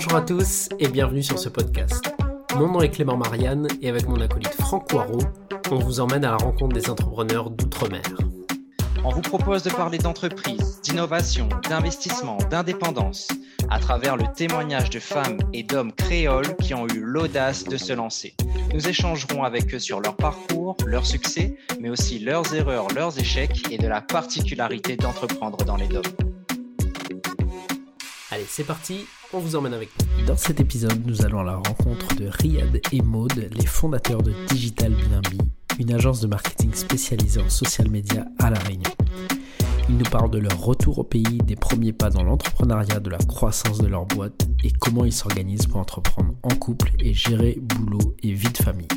Bonjour à tous et bienvenue sur ce podcast. Mon nom est Clément Marianne et avec mon acolyte Franck Poirot, on vous emmène à la rencontre des entrepreneurs d'outre-mer. On vous propose de parler d'entreprise, d'innovation, d'investissement, d'indépendance, à travers le témoignage de femmes et d'hommes créoles qui ont eu l'audace de se lancer. Nous échangerons avec eux sur leur parcours, leurs succès, mais aussi leurs erreurs, leurs échecs et de la particularité d'entreprendre dans les DOM. Allez, c'est parti, on vous emmène avec nous. Dans cet épisode, nous allons à la rencontre de Riyad et Maud, les fondateurs de Digital Bilimbi, une agence de marketing spécialisée en social media à La Réunion. Ils nous parlent de leur retour au pays, des premiers pas dans l'entrepreneuriat, de la croissance de leur boîte et comment ils s'organisent pour entreprendre en couple et gérer boulot et vie de famille.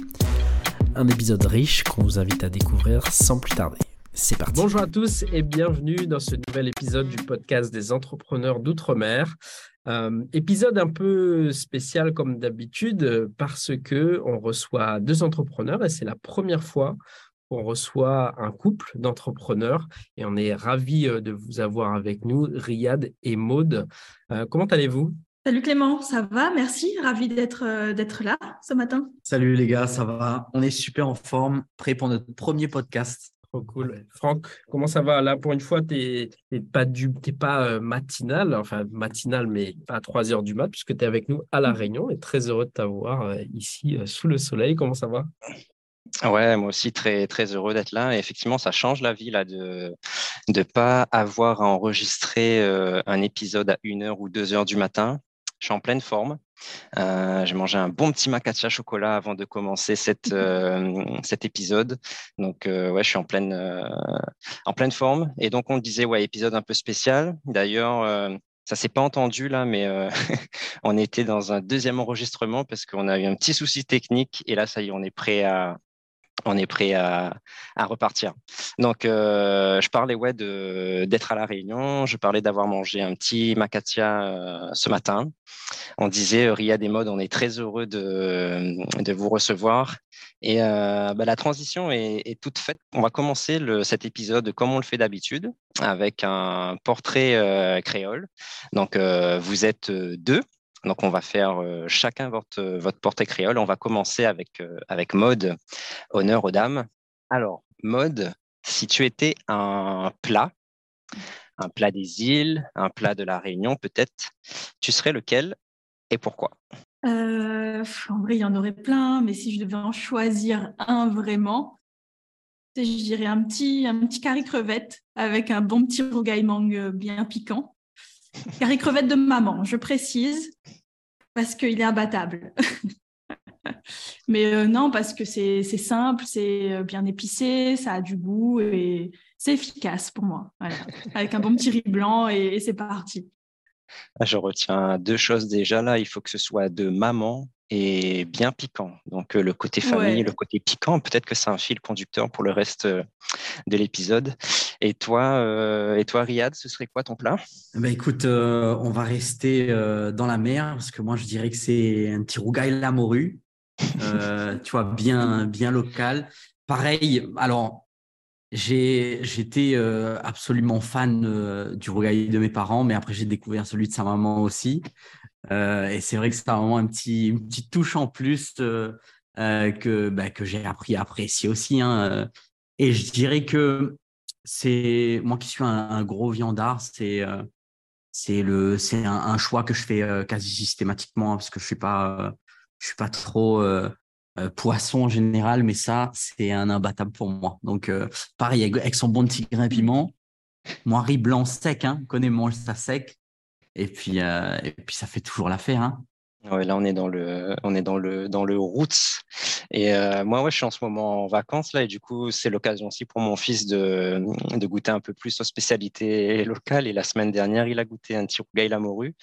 Un épisode riche qu'on vous invite à découvrir sans plus tarder. C'est parti. Bonjour à tous et bienvenue dans ce nouvel épisode du podcast des entrepreneurs d'outre-mer. Euh, épisode un peu spécial comme d'habitude parce que on reçoit deux entrepreneurs et c'est la première fois qu'on reçoit un couple d'entrepreneurs et on est ravi euh, de vous avoir avec nous, Riyad et Maude. Euh, comment allez-vous? Salut Clément, ça va? Merci, ravi d'être d'être là ce matin. Salut les gars, ça va? On est super en forme, prêt pour notre premier podcast. Trop cool. Franck, comment ça va? Là, pour une fois, tu n'es pas, du, pas euh, matinal, enfin matinal, mais à 3 heures du mat, puisque tu es avec nous à La Réunion. Et très heureux de t'avoir euh, ici euh, sous le soleil. Comment ça va? Ouais, moi aussi très très heureux d'être là. Effectivement, ça change la vie de ne pas avoir à enregistrer un épisode à 1 heure ou 2 heures du matin. Je suis en pleine forme. Euh, j'ai mangé un bon petit macaccia chocolat avant de commencer cette, euh, cet épisode. Donc, euh, ouais, je suis en pleine, en pleine forme. Et donc, on disait, ouais, épisode un peu spécial. D'ailleurs, ça s'est pas entendu là, mais on était dans un deuxième enregistrement parce qu'on a eu un petit souci technique. Et là, ça y est, on est prêt à, on est prêt à, repartir. Donc, euh, je parlais ouais, d'être à La Réunion, je parlais d'avoir mangé un petit macatia euh, ce matin. On disait, euh, Ria des modes, on est très heureux de, vous recevoir. Et bah, la transition est, toute faite. On va commencer cet épisode comme on le fait d'habitude, avec un portrait créole. Donc, vous êtes deux. Donc, on va faire euh, chacun votre, euh, votre créole. On va commencer avec, euh, Mode, honneur aux dames. Alors, Mode, si tu étais un plat, un plat des îles, un plat de la Réunion peut-être, tu serais lequel et pourquoi? En vrai, il y en aurait plein, mais si je devais en choisir un vraiment, je dirais un petit, un petit crevette avec un bon petit rougaillement bien piquant. Carré crevette de maman, je précise, parce qu'il est imbattable. Mais euh, non, parce que c'est simple, c'est euh, bien épicé, ça a du goût et c'est efficace pour moi. Avec un bon petit riz blanc et c'est parti. Ah, je retiens deux choses déjà là. Il faut que ce soit de maman et bien piquant. Donc euh, le côté famille, le côté piquant, peut-être que c'est un fil conducteur pour le reste euh, de l'épisode. Et toi, euh, et toi, Riyad, ce serait quoi ton plat? Bah, écoute, on va rester dans la mer parce que moi je dirais que c'est un petit rougail la morue, tu vois, bien bien local. Pareil, alors j'étais absolument fan du rougail de mes parents, mais après j'ai découvert celui de sa maman aussi. Euh, et c'est vrai que c'est vraiment un petit, une petite touche en plus euh, euh, que, bah, que j'ai appris à apprécier aussi. Hein. Et je dirais que c'est moi qui suis un, gros viandard, c'est le c'est un, choix que je fais quasi systématiquement parce que je suis pas je suis pas trop poisson en général, mais ça c'est un imbattable pour moi. Donc pareil avec, son bon petit grain piment. Moi riz blanc sec, hein, connais mange ça sec. Et puis, euh, et puis ça fait toujours l'affaire. Hein. Là, on est dans le, on est dans le, dans le roots. Et euh, moi, ouais, je suis en ce moment en vacances là, et du coup, c'est l'occasion aussi pour mon fils de, goûter un peu plus aux spécialités locales. Et la semaine dernière, il a goûté un petit la morue,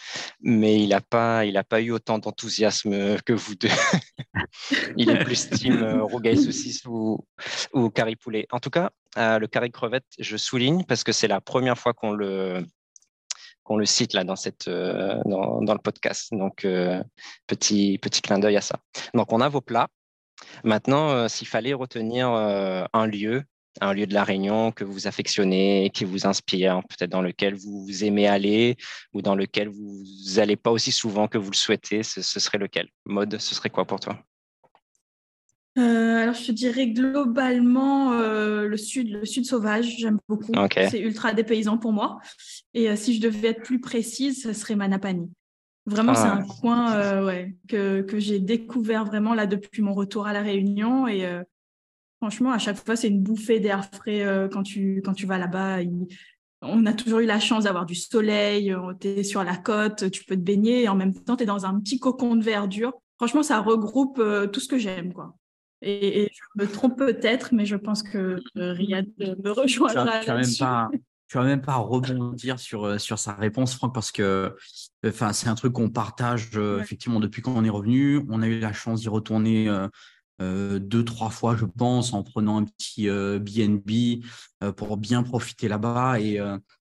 mais il n'a pas, il a pas eu autant d'enthousiasme que vous deux. il est plus team euh, rougail saucisse ou, ou curry poulet. En tout cas, le curry crevette, je souligne parce que c'est la première fois qu'on le, qu'on le cite là dans, cette, euh, dans, le podcast. Donc, euh, petit, petit clin d'œil à ça. Donc, on a vos plats. Maintenant, euh, s'il fallait retenir un lieu un lieu de la Réunion que vous affectionnez, qui vous inspire, peut-être dans lequel vous aimez aller ou dans lequel vous n'allez pas aussi souvent que vous le souhaitez, ce, serait lequel? Mode, ce serait quoi pour toi? Euh, alors, je te dirais globalement euh, le sud, le sud sauvage, j'aime beaucoup. C'est ultra dépaysant pour moi. Et euh, si je devais être plus précise, ce serait Manapani. Vraiment, c'est ah. un coin ouais, que, que j'ai découvert vraiment là depuis mon retour à la Réunion. Et Franchement, à chaque fois, c'est une bouffée d'air frais quand, tu, quand tu vas là-bas. On a toujours eu la chance d'avoir du soleil, tu es sur la côte, tu peux te baigner et en même temps, tu es dans un petit cocon de verdure. Franchement, ça regroupe tout ce que j'aime. quoi. Et, je me trompe peut-être, mais je pense que Riyad me rejoindra. Tu vas même même pas rebondir sur, sur sa réponse, Franck, parce que enfin, c'est un truc qu'on partage effectivement depuis qu'on est revenu. On a eu la chance d'y retourner euh, deux, trois fois, je pense, en prenant un petit BNB euh, euh, pour bien profiter là-bas. Et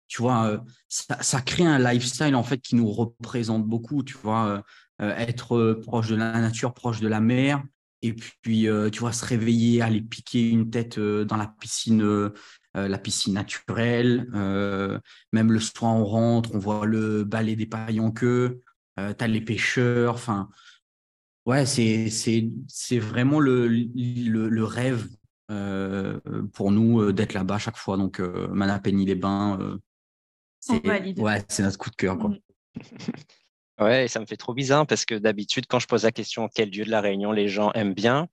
tu vois, ça, crée un lifestyle en fait qui nous représente beaucoup. Tu vois, être proche de la nature, proche de la mer. Et puis, tu vois, se réveiller, aller piquer une tête dans la piscine, la piscine naturelle. même le soir, on rentre, on voit le balai des pailles en queue. tu as les pêcheurs. Enfin, Ouais, c'est, c'est, c'est vraiment le, le, le rêve euh, pour nous euh, d'être là-bas chaque fois. Donc, euh, les bains euh, c'est, ouais, c'est notre coup de cœur. Quoi. Ouais, ça me fait trop bizarre parce que d'habitude, quand je pose la question quel lieu de la Réunion les gens aiment bien,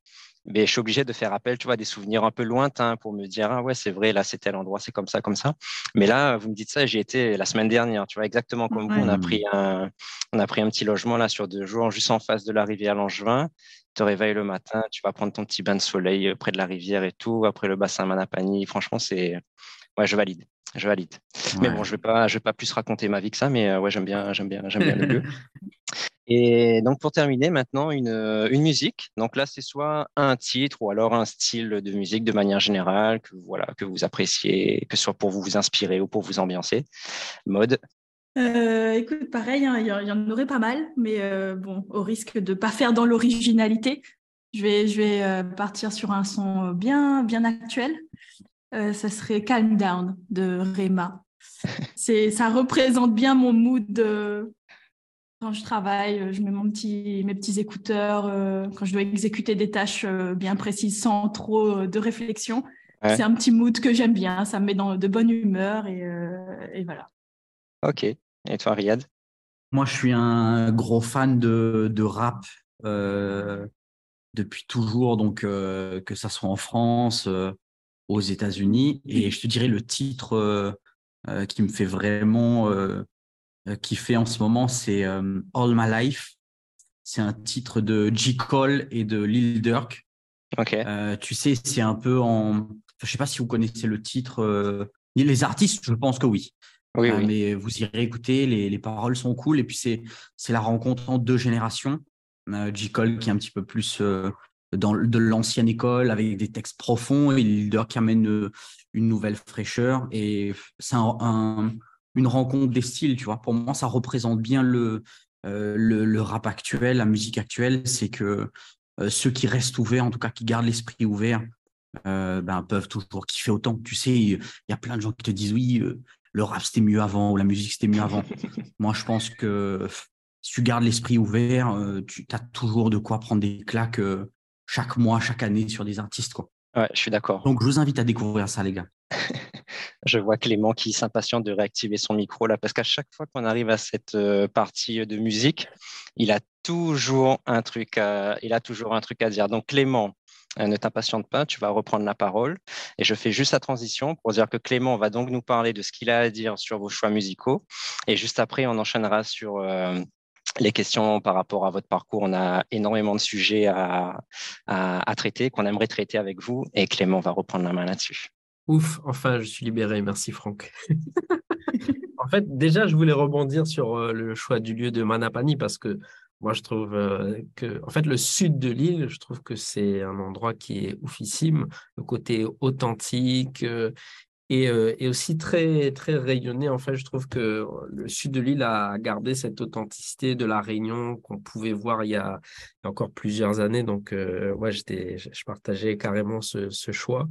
mais je suis obligé de faire appel, tu vois, des souvenirs un peu lointains pour me dire, ah ouais, c'est vrai, là, c'est tel endroit, c'est comme ça, comme ça. Mais là, vous me dites ça, j'y étais la semaine dernière, tu vois, exactement comme vous. On a, pris un, on a pris un petit logement là sur deux jours, juste en face de la rivière Langevin. Tu te réveilles le matin, tu vas prendre ton petit bain de soleil euh, près de la rivière et tout, après le bassin Manapani. Franchement, c'est. Ouais, je valide. Je valide. Mais bon, je ne vais, pas, je vais pas plus raconter ma vie que ça, mais euh, ouais, j'aime bien, j'aime bien, j'aime bien le lieu. Et donc, pour terminer, maintenant, une, euh, une musique. Donc là, c'est soit un titre ou alors un style de musique de manière générale que, voilà, que vous appréciez, que ce soit pour vous, vous inspirer ou pour vous ambiancer. Mode euh, écoute, pareil, hein, il y, en aurait pas mal, mais euh, bon, au risque de ne pas faire dans l'originalité, je vais, je vais partir sur un son bien, bien actuel. Ça serait Calm Down de Rema. ça représente bien mon mood quand je travaille, euh, je mets mon petit, mes petits écouteurs euh, quand je dois exécuter des tâches euh, bien précises sans trop de réflexion. C'est un petit mood que j'aime bien, ça me met dans de bonne humeur et, et voilà. Ok. Et toi, Riyad? Moi, je suis un gros fan de, de rap depuis toujours, donc que ça soit en France, aux États-Unis. Et je te dirais le titre qui me fait vraiment euh, qui fait en ce moment, c'est euh, All My Life. C'est un titre de J. Cole et de Lil Durk. Ok. Euh, tu sais, c'est un peu en. Je sais pas si vous connaissez le titre. Les artistes, je pense que oui. Oui, Mais vous irez écouter, les, les, paroles sont cool. Et puis, c'est, la rencontre entre deux générations. J. Cole qui est un petit peu plus dans, de l'ancienne école avec des textes profonds et qui amène une nouvelle fraîcheur. Et c'est un, une rencontre des styles, tu vois. Pour moi, ça représente bien le, euh, le, rap actuel, la musique actuelle. C'est que euh, ceux qui restent ouverts, en tout cas qui gardent l'esprit ouvert, euh, ben, peuvent toujours kiffer autant. Tu sais, il y a plein de gens qui te disent oui, le rap c'était mieux avant ou la musique c'était mieux avant. moi, je pense que si tu gardes l'esprit ouvert, tu as toujours de quoi prendre des claques chaque mois, chaque année sur des artistes. Quoi. Ouais, je suis d'accord. Donc, je vous invite à découvrir ça, les gars. je vois Clément qui s'impatiente de réactiver son micro là, parce qu'à chaque fois qu'on arrive à cette euh, partie de musique, il a toujours un truc à, il a toujours un truc à dire. Donc Clément, euh, ne t'impatiente pas, tu vas reprendre la parole. Et je fais juste la transition pour dire que Clément va donc nous parler de ce qu'il a à dire sur vos choix musicaux. Et juste après, on enchaînera sur euh, les questions par rapport à votre parcours. On a énormément de sujets à, à traiter, qu'on aimerait traiter avec vous. Et Clément va reprendre la main là-dessus. Ouf, enfin, je suis libéré. Merci, Franck. en fait, déjà, je voulais rebondir sur euh, le choix du lieu de Manapani parce que moi, je trouve euh, que, en fait, le sud de l'île, je trouve que c'est un endroit qui est oufissime. Le côté authentique, euh, euh, et, aussi très, très rayonné. En fait, je trouve que le sud de l'île a gardé cette authenticité de la Réunion qu'on pouvait voir il y, a, encore plusieurs années. Donc, euh, ouais, j'étais, je partageais carrément ce, ce choix.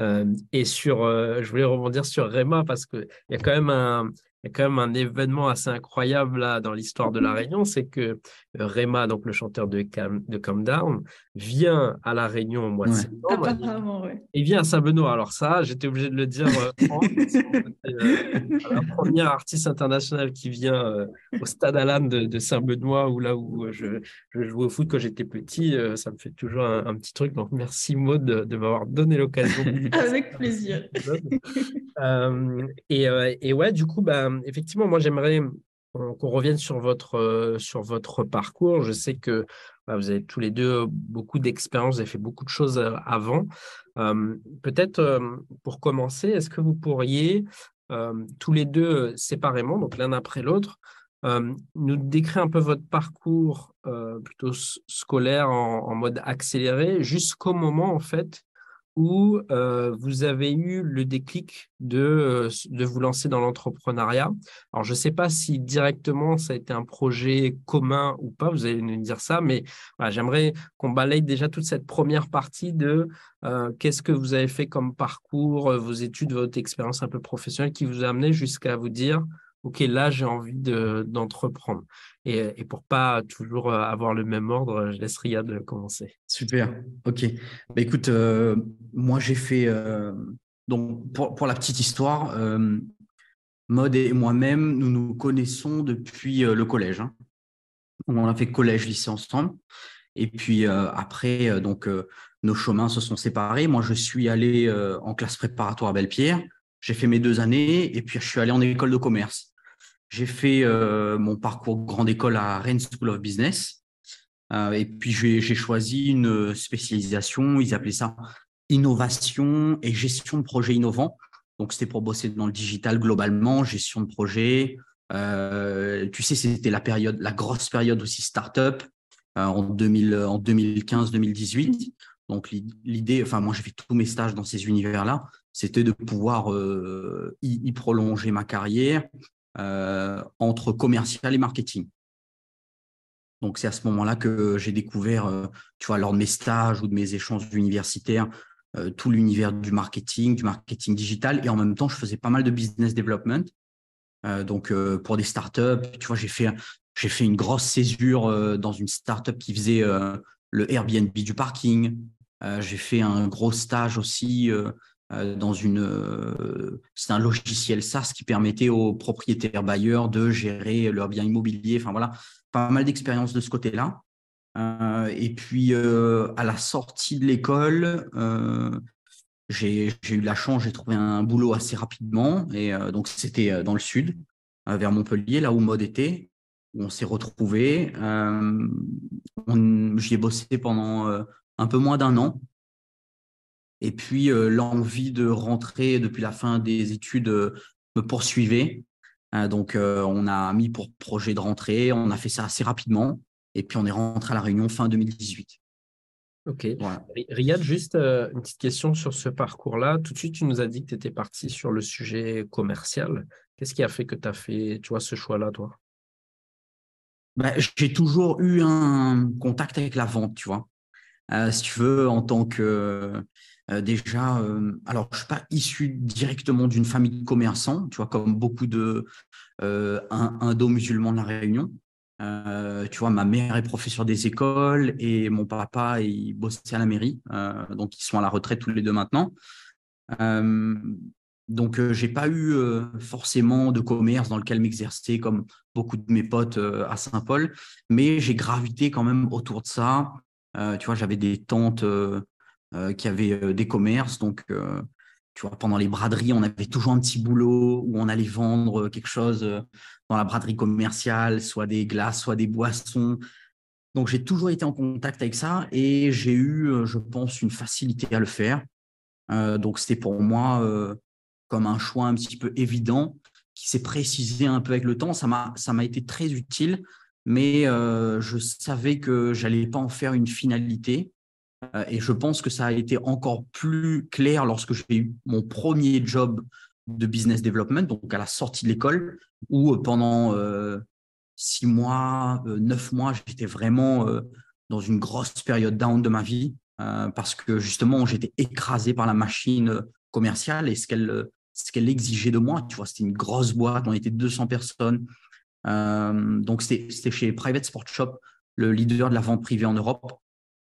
Euh, et sur, je voulais rebondir sur Réma parce qu'il y a quand même un, y a quand même un événement assez incroyable là dans l'histoire de la mhm. Réunion, c'est que euh, Rema, donc le chanteur de, Cam, de Calm Down, vient à la Réunion au mois de septembre. Il vient à Saint-Benoît. Alors ça, j'étais obligé de le dire. Euh, euh, la première artiste internationale qui vient au Stade Alan de, Saint-Benoît, où là où je, jouais au foot quand j'étais petit, ça me fait toujours un, petit truc. Donc merci Maud de, m'avoir donné l'occasion. Avec plaisir. et, et, ouais, du coup, bah, effectivement, moi, j'aimerais qu'on revienne sur votre, euh, sur votre parcours. Je sais que vous avez tous les deux beaucoup d'expérience, vous avez fait beaucoup de choses avant. Peut-être pour commencer, est-ce que vous pourriez tous les deux séparément, donc l'un après l'autre, nous décrire un peu votre parcours plutôt scolaire en, en, mode accéléré jusqu'au moment en fait où euh, vous avez eu le déclic de, euh, de vous lancer dans l'entrepreneuriat. Alors, je ne sais pas si directement ça a été un projet commun ou pas, vous allez nous dire ça, mais j'aimerais qu'on balaye déjà toute cette première partie de euh, qu'est-ce que vous avez fait comme parcours, vos études, votre expérience un peu professionnelle qui vous a amené jusqu'à vous dire, OK, là, j'ai envie d'entreprendre. et, et, pour pas toujours euh, avoir le même ordre, je laisse Riyad commencer. Super, OK. Bah, écoute, euh, moi, j'ai fait... Euh, donc, pour, pour, la petite histoire, euh, Mode et moi-même, nous nous connaissons depuis le collège. Hein. On a fait collège-lycée ensemble. Et puis après, donc, nos chemins se sont séparés. Moi, je suis allé en classe préparatoire à Belle-Pierre. J'ai fait mes deux années et puis je suis allé en école de commerce. J'ai fait euh, mon parcours grande école à Rennes School of Business. Euh, et puis, j'ai choisi une spécialisation, ils appelaient ça innovation et gestion de projets innovants. Donc, c'était pour bosser dans le digital globalement, gestion de projet. Euh, tu sais, c'était la période, la grosse période aussi startup en, en 2015-2018. Donc, l'idée, enfin, moi, j'ai fait tous mes stages dans ces univers-là, c'était de pouvoir y, prolonger ma carrière, euh, entre commercial et marketing. Donc, c'est à ce moment-là que j'ai découvert, euh, tu vois, lors de mes stages ou de mes échanges universitaires, euh, tout l'univers du marketing, du marketing digital. Et en même temps, je faisais pas mal de business development. donc, pour des startups, tu vois, j'ai fait, j'ai fait une grosse césure dans une startup qui faisait le Airbnb du parking. j'ai fait un gros stage aussi euh, dans une, euh, c'est un logiciel SaaS qui permettait aux propriétaires bailleurs de gérer leurs biens immobiliers. Enfin voilà, pas mal d'expériences de ce côté-là. Euh, et puis à la sortie de l'école, j'ai eu la chance, j'ai trouvé un boulot assez rapidement. Et donc c'était dans le sud, vers Montpellier, là où Mode était. Où on s'est retrouvés. J'y ai bossé pendant un peu moins d'un an. Et puis, euh, l'envie de rentrer depuis la fin des études euh, me poursuivait. Euh, donc, on a mis pour projet de rentrer. On a fait ça assez rapidement. Et puis, on est rentré à La Réunion fin 2018. Ok. Riyad, juste une petite question sur ce parcours-là. Tout de suite, tu nous as dit que tu étais parti sur le sujet commercial. Qu'est-ce qui a fait que tu as fait tu vois, ce choix-là, toi? Bah, J'ai toujours eu un contact avec la vente, tu vois. si tu veux, en tant que euh, déjà, euh, alors je suis pas issu directement d'une famille de commerçants, tu vois, comme beaucoup de euh, indo-musulmans de la Réunion. tu vois, ma mère est professeure des écoles et mon papa il bossait à la mairie, donc ils sont à la retraite tous les deux maintenant. donc j'ai pas eu forcément de commerce dans lequel m'exercer comme beaucoup de mes potes à Saint-Paul, mais j'ai gravité quand même autour de ça. tu vois, j'avais des tantes euh, qui avaient euh, des commerces. Donc, euh, tu vois, pendant les braderies, on avait toujours un petit boulot où on allait vendre quelque chose dans la braderie commerciale, soit des glaces, soit des boissons. Donc, j'ai toujours été en contact avec ça et j'ai eu, je pense, une facilité à le faire. donc, c'était pour moi comme un choix un petit peu évident qui s'est précisé un peu avec le temps. Ça m'a été très utile, mais je savais que j'allais pas en faire une finalité et je pense que ça a été encore plus clair lorsque j'ai eu mon premier job de business development, donc à la sortie de l'école, où pendant six mois, neuf mois, j'étais vraiment dans une grosse période down de ma vie parce que justement, j'étais écrasé par la machine commerciale et ce qu'elle ce qu'elle exigeait de moi. Tu vois, c'était une grosse boîte, on était 200 personnes. Euh, donc, c'était chez Private Sport Shop, le leader de la vente privée en Europe.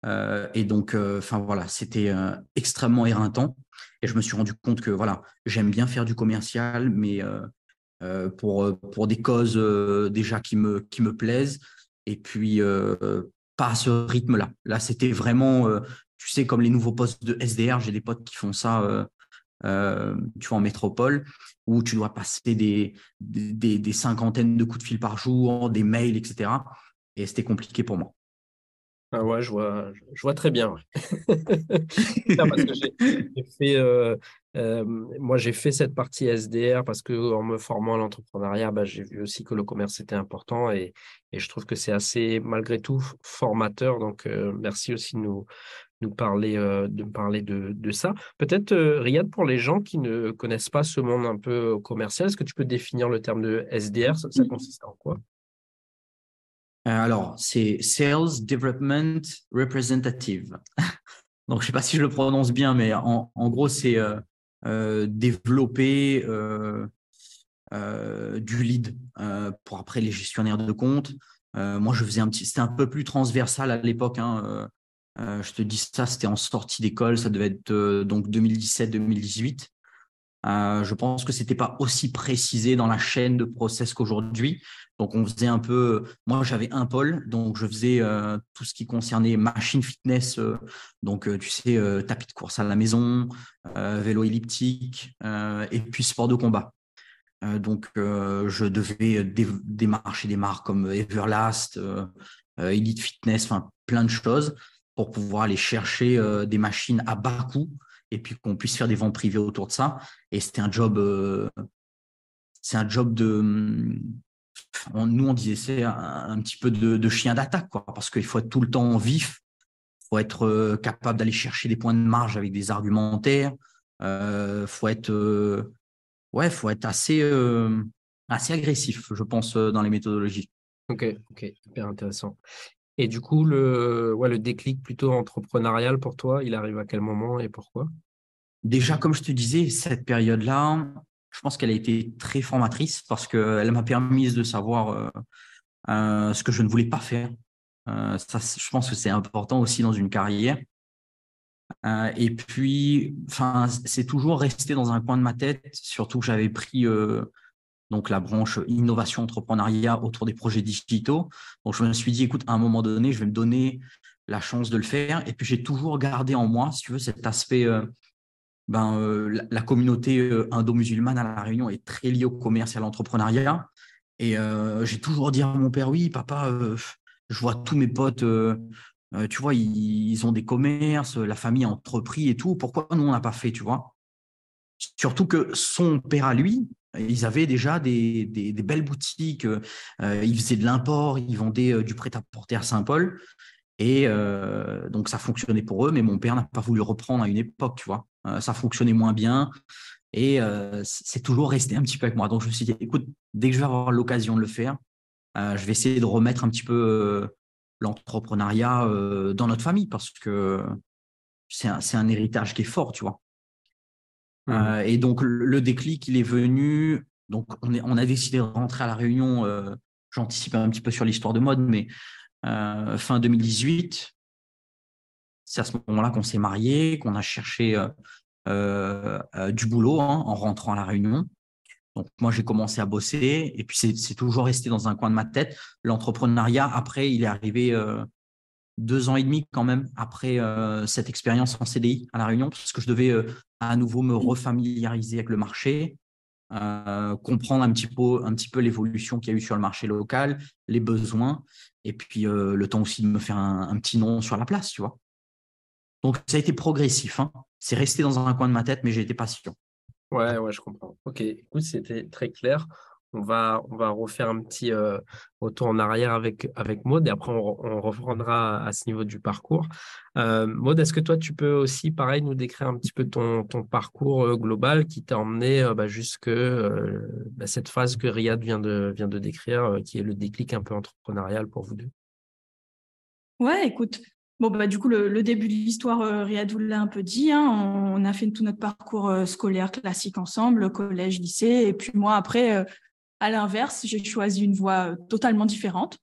Euh, et donc, euh, enfin voilà, c'était extrêmement éreintant. Et je me suis rendu compte que voilà, j'aime bien faire du commercial, mais pour, pour des causes déjà qui me, qui me plaisent. Et puis, pas à ce rythme-là. Là, c'était vraiment, tu sais, comme les nouveaux postes de SDR, j'ai des potes qui font ça euh, tu vois, en métropole, où tu dois passer des, des, cinquantaines de coups de fil par jour, des mails, etc. Et c'était compliqué pour moi. Ah ouais, je vois, je vois très bien. parce que j'ai fait, euh, euh, moi, j'ai fait cette partie SDR parce que en me formant à l'entrepreneuriat, bah, j'ai vu aussi que le commerce était important et, et je trouve que c'est assez, malgré tout, formateur. Donc, merci aussi de nous, nous parler, euh, de me parler de, de ça. Peut-être, euh, Riyad, pour les gens qui ne connaissent pas ce monde un peu commercial, est-ce que tu peux définir le terme de SDR ça, consiste en quoi? euh, Alors, c'est Sales Development Representative. Donc, je ne sais pas si je le prononce bien, mais en, gros, c'est développer du lead pour après les gestionnaires de compte. moi, je faisais un petit, c'était un peu plus transversal à l'époque. Hein, euh, je te dis ça, c'était en sortie d'école, ça devait être euh, donc 2017-2018. Euh, je pense que c'était pas aussi précisé dans la chaîne de process qu'aujourd'hui. Donc on faisait un peu, moi j'avais un pôle, donc je faisais tout ce qui concernait machine fitness, donc tu sais tapis de course à la maison, vélo elliptique et puis sport de combat. donc je devais démarcher des marques comme Everlast, Elite Fitness, enfin plein de choses pour pouvoir aller chercher euh, des machines à bas coût et puis qu'on puisse faire des ventes privées autour de ça. Et c'était un job, euh, c'est un job de, nous on disait c'est un, petit peu de, chien d'attaque, quoi, parce qu'il faut être tout le temps vif, faut être euh, capable d'aller chercher des points de marge avec des argumentaires, il faut être, ouais, faut être assez, assez agressif, je pense, dans les méthodologies. Ok, ok, super intéressant. Et du coup, le, ouais, le déclic plutôt entrepreneurial pour toi, il arrive à quel moment et pourquoi? Déjà, comme je te disais, cette période-là, je pense qu'elle a été très formatrice parce qu'elle m'a permis de savoir euh, euh, ce que je ne voulais pas faire. Euh, je pense que c'est important aussi dans une carrière. et puis, c'est toujours resté dans un coin de ma tête, surtout que j'avais pris donc la branche innovation entrepreneuriat autour des projets digitaux. Donc je me suis dit, écoute, à un moment donné, je vais me donner la chance de le faire. Et puis j'ai toujours gardé en moi, si tu veux, cet aspect. Euh, ben, euh, la, communauté euh, indo-musulmane à la Réunion est très liée au commerce et à l'entrepreneuriat. Et j'ai toujours dit à mon père, oui, papa, je vois tous mes potes, tu vois, ils, ils, ont des commerces, la famille a entrepris et tout. Pourquoi nous, on n'a pas fait, tu vois? Surtout que son père à lui, ils avaient déjà des, belles boutiques, euh, ils faisaient de l'import, ils vendaient euh, du prêt-à-porter à Saint-Paul. Et euh, donc, ça fonctionnait pour eux, mais mon père n'a pas voulu reprendre à une époque, tu vois. ça fonctionnait moins bien. Et c'est toujours resté un petit peu avec moi. Donc, je me suis dit, écoute, dès que je vais avoir l'occasion de le faire, je vais essayer de remettre un petit peu l'entrepreneuriat dans notre famille parce que c'est un, un, héritage qui est fort, tu vois. Mmh. Euh, et donc, le déclic, il est venu. Donc, on, a décidé de rentrer à la réunion. Euh, j'anticipe un petit peu sur l'histoire de mode, mais euh, fin 2018, c'est à ce moment-là qu'on s'est marié, qu'on a cherché du boulot hein, en rentrant à la réunion. Donc, moi, j'ai commencé à bosser et puis c'est toujours resté dans un coin de ma tête. L'entrepreneuriat, après, il est arrivé deux ans et demi quand même après cette expérience en CDI à La Réunion, parce que je devais à nouveau me refamiliariser avec le marché, euh, comprendre un petit peu, un petit peu l'évolution qu'il y a eu sur le marché local, les besoins, et puis euh, le temps aussi de me faire un, petit nom sur la place, tu vois. Donc ça a été progressif. Hein. C'est resté dans un coin de ma tête, mais j'ai été patient. Ouais, ouais, je comprends. Ok, écoute, c'était très clair. On va, on va refaire un petit euh, retour en arrière avec, avec Maud et après on, reprendra à ce niveau du parcours. Euh, Maud, est-ce que toi tu peux aussi, pareil, nous décrire un petit peu ton, ton parcours euh, global qui t'a emmené bah, jusque bah, cette phase que Riyad vient de, vient de décrire, qui est le déclic un peu entrepreneurial pour vous deux? Ouais, écoute, Bon, bah, du coup, le, début de l'histoire, euh, Riyad l'a un peu dit. Hein. on, a fait tout notre parcours scolaire classique ensemble, collège, lycée. Et puis moi, après, à l'inverse, j'ai choisi une voie euh, totalement différente.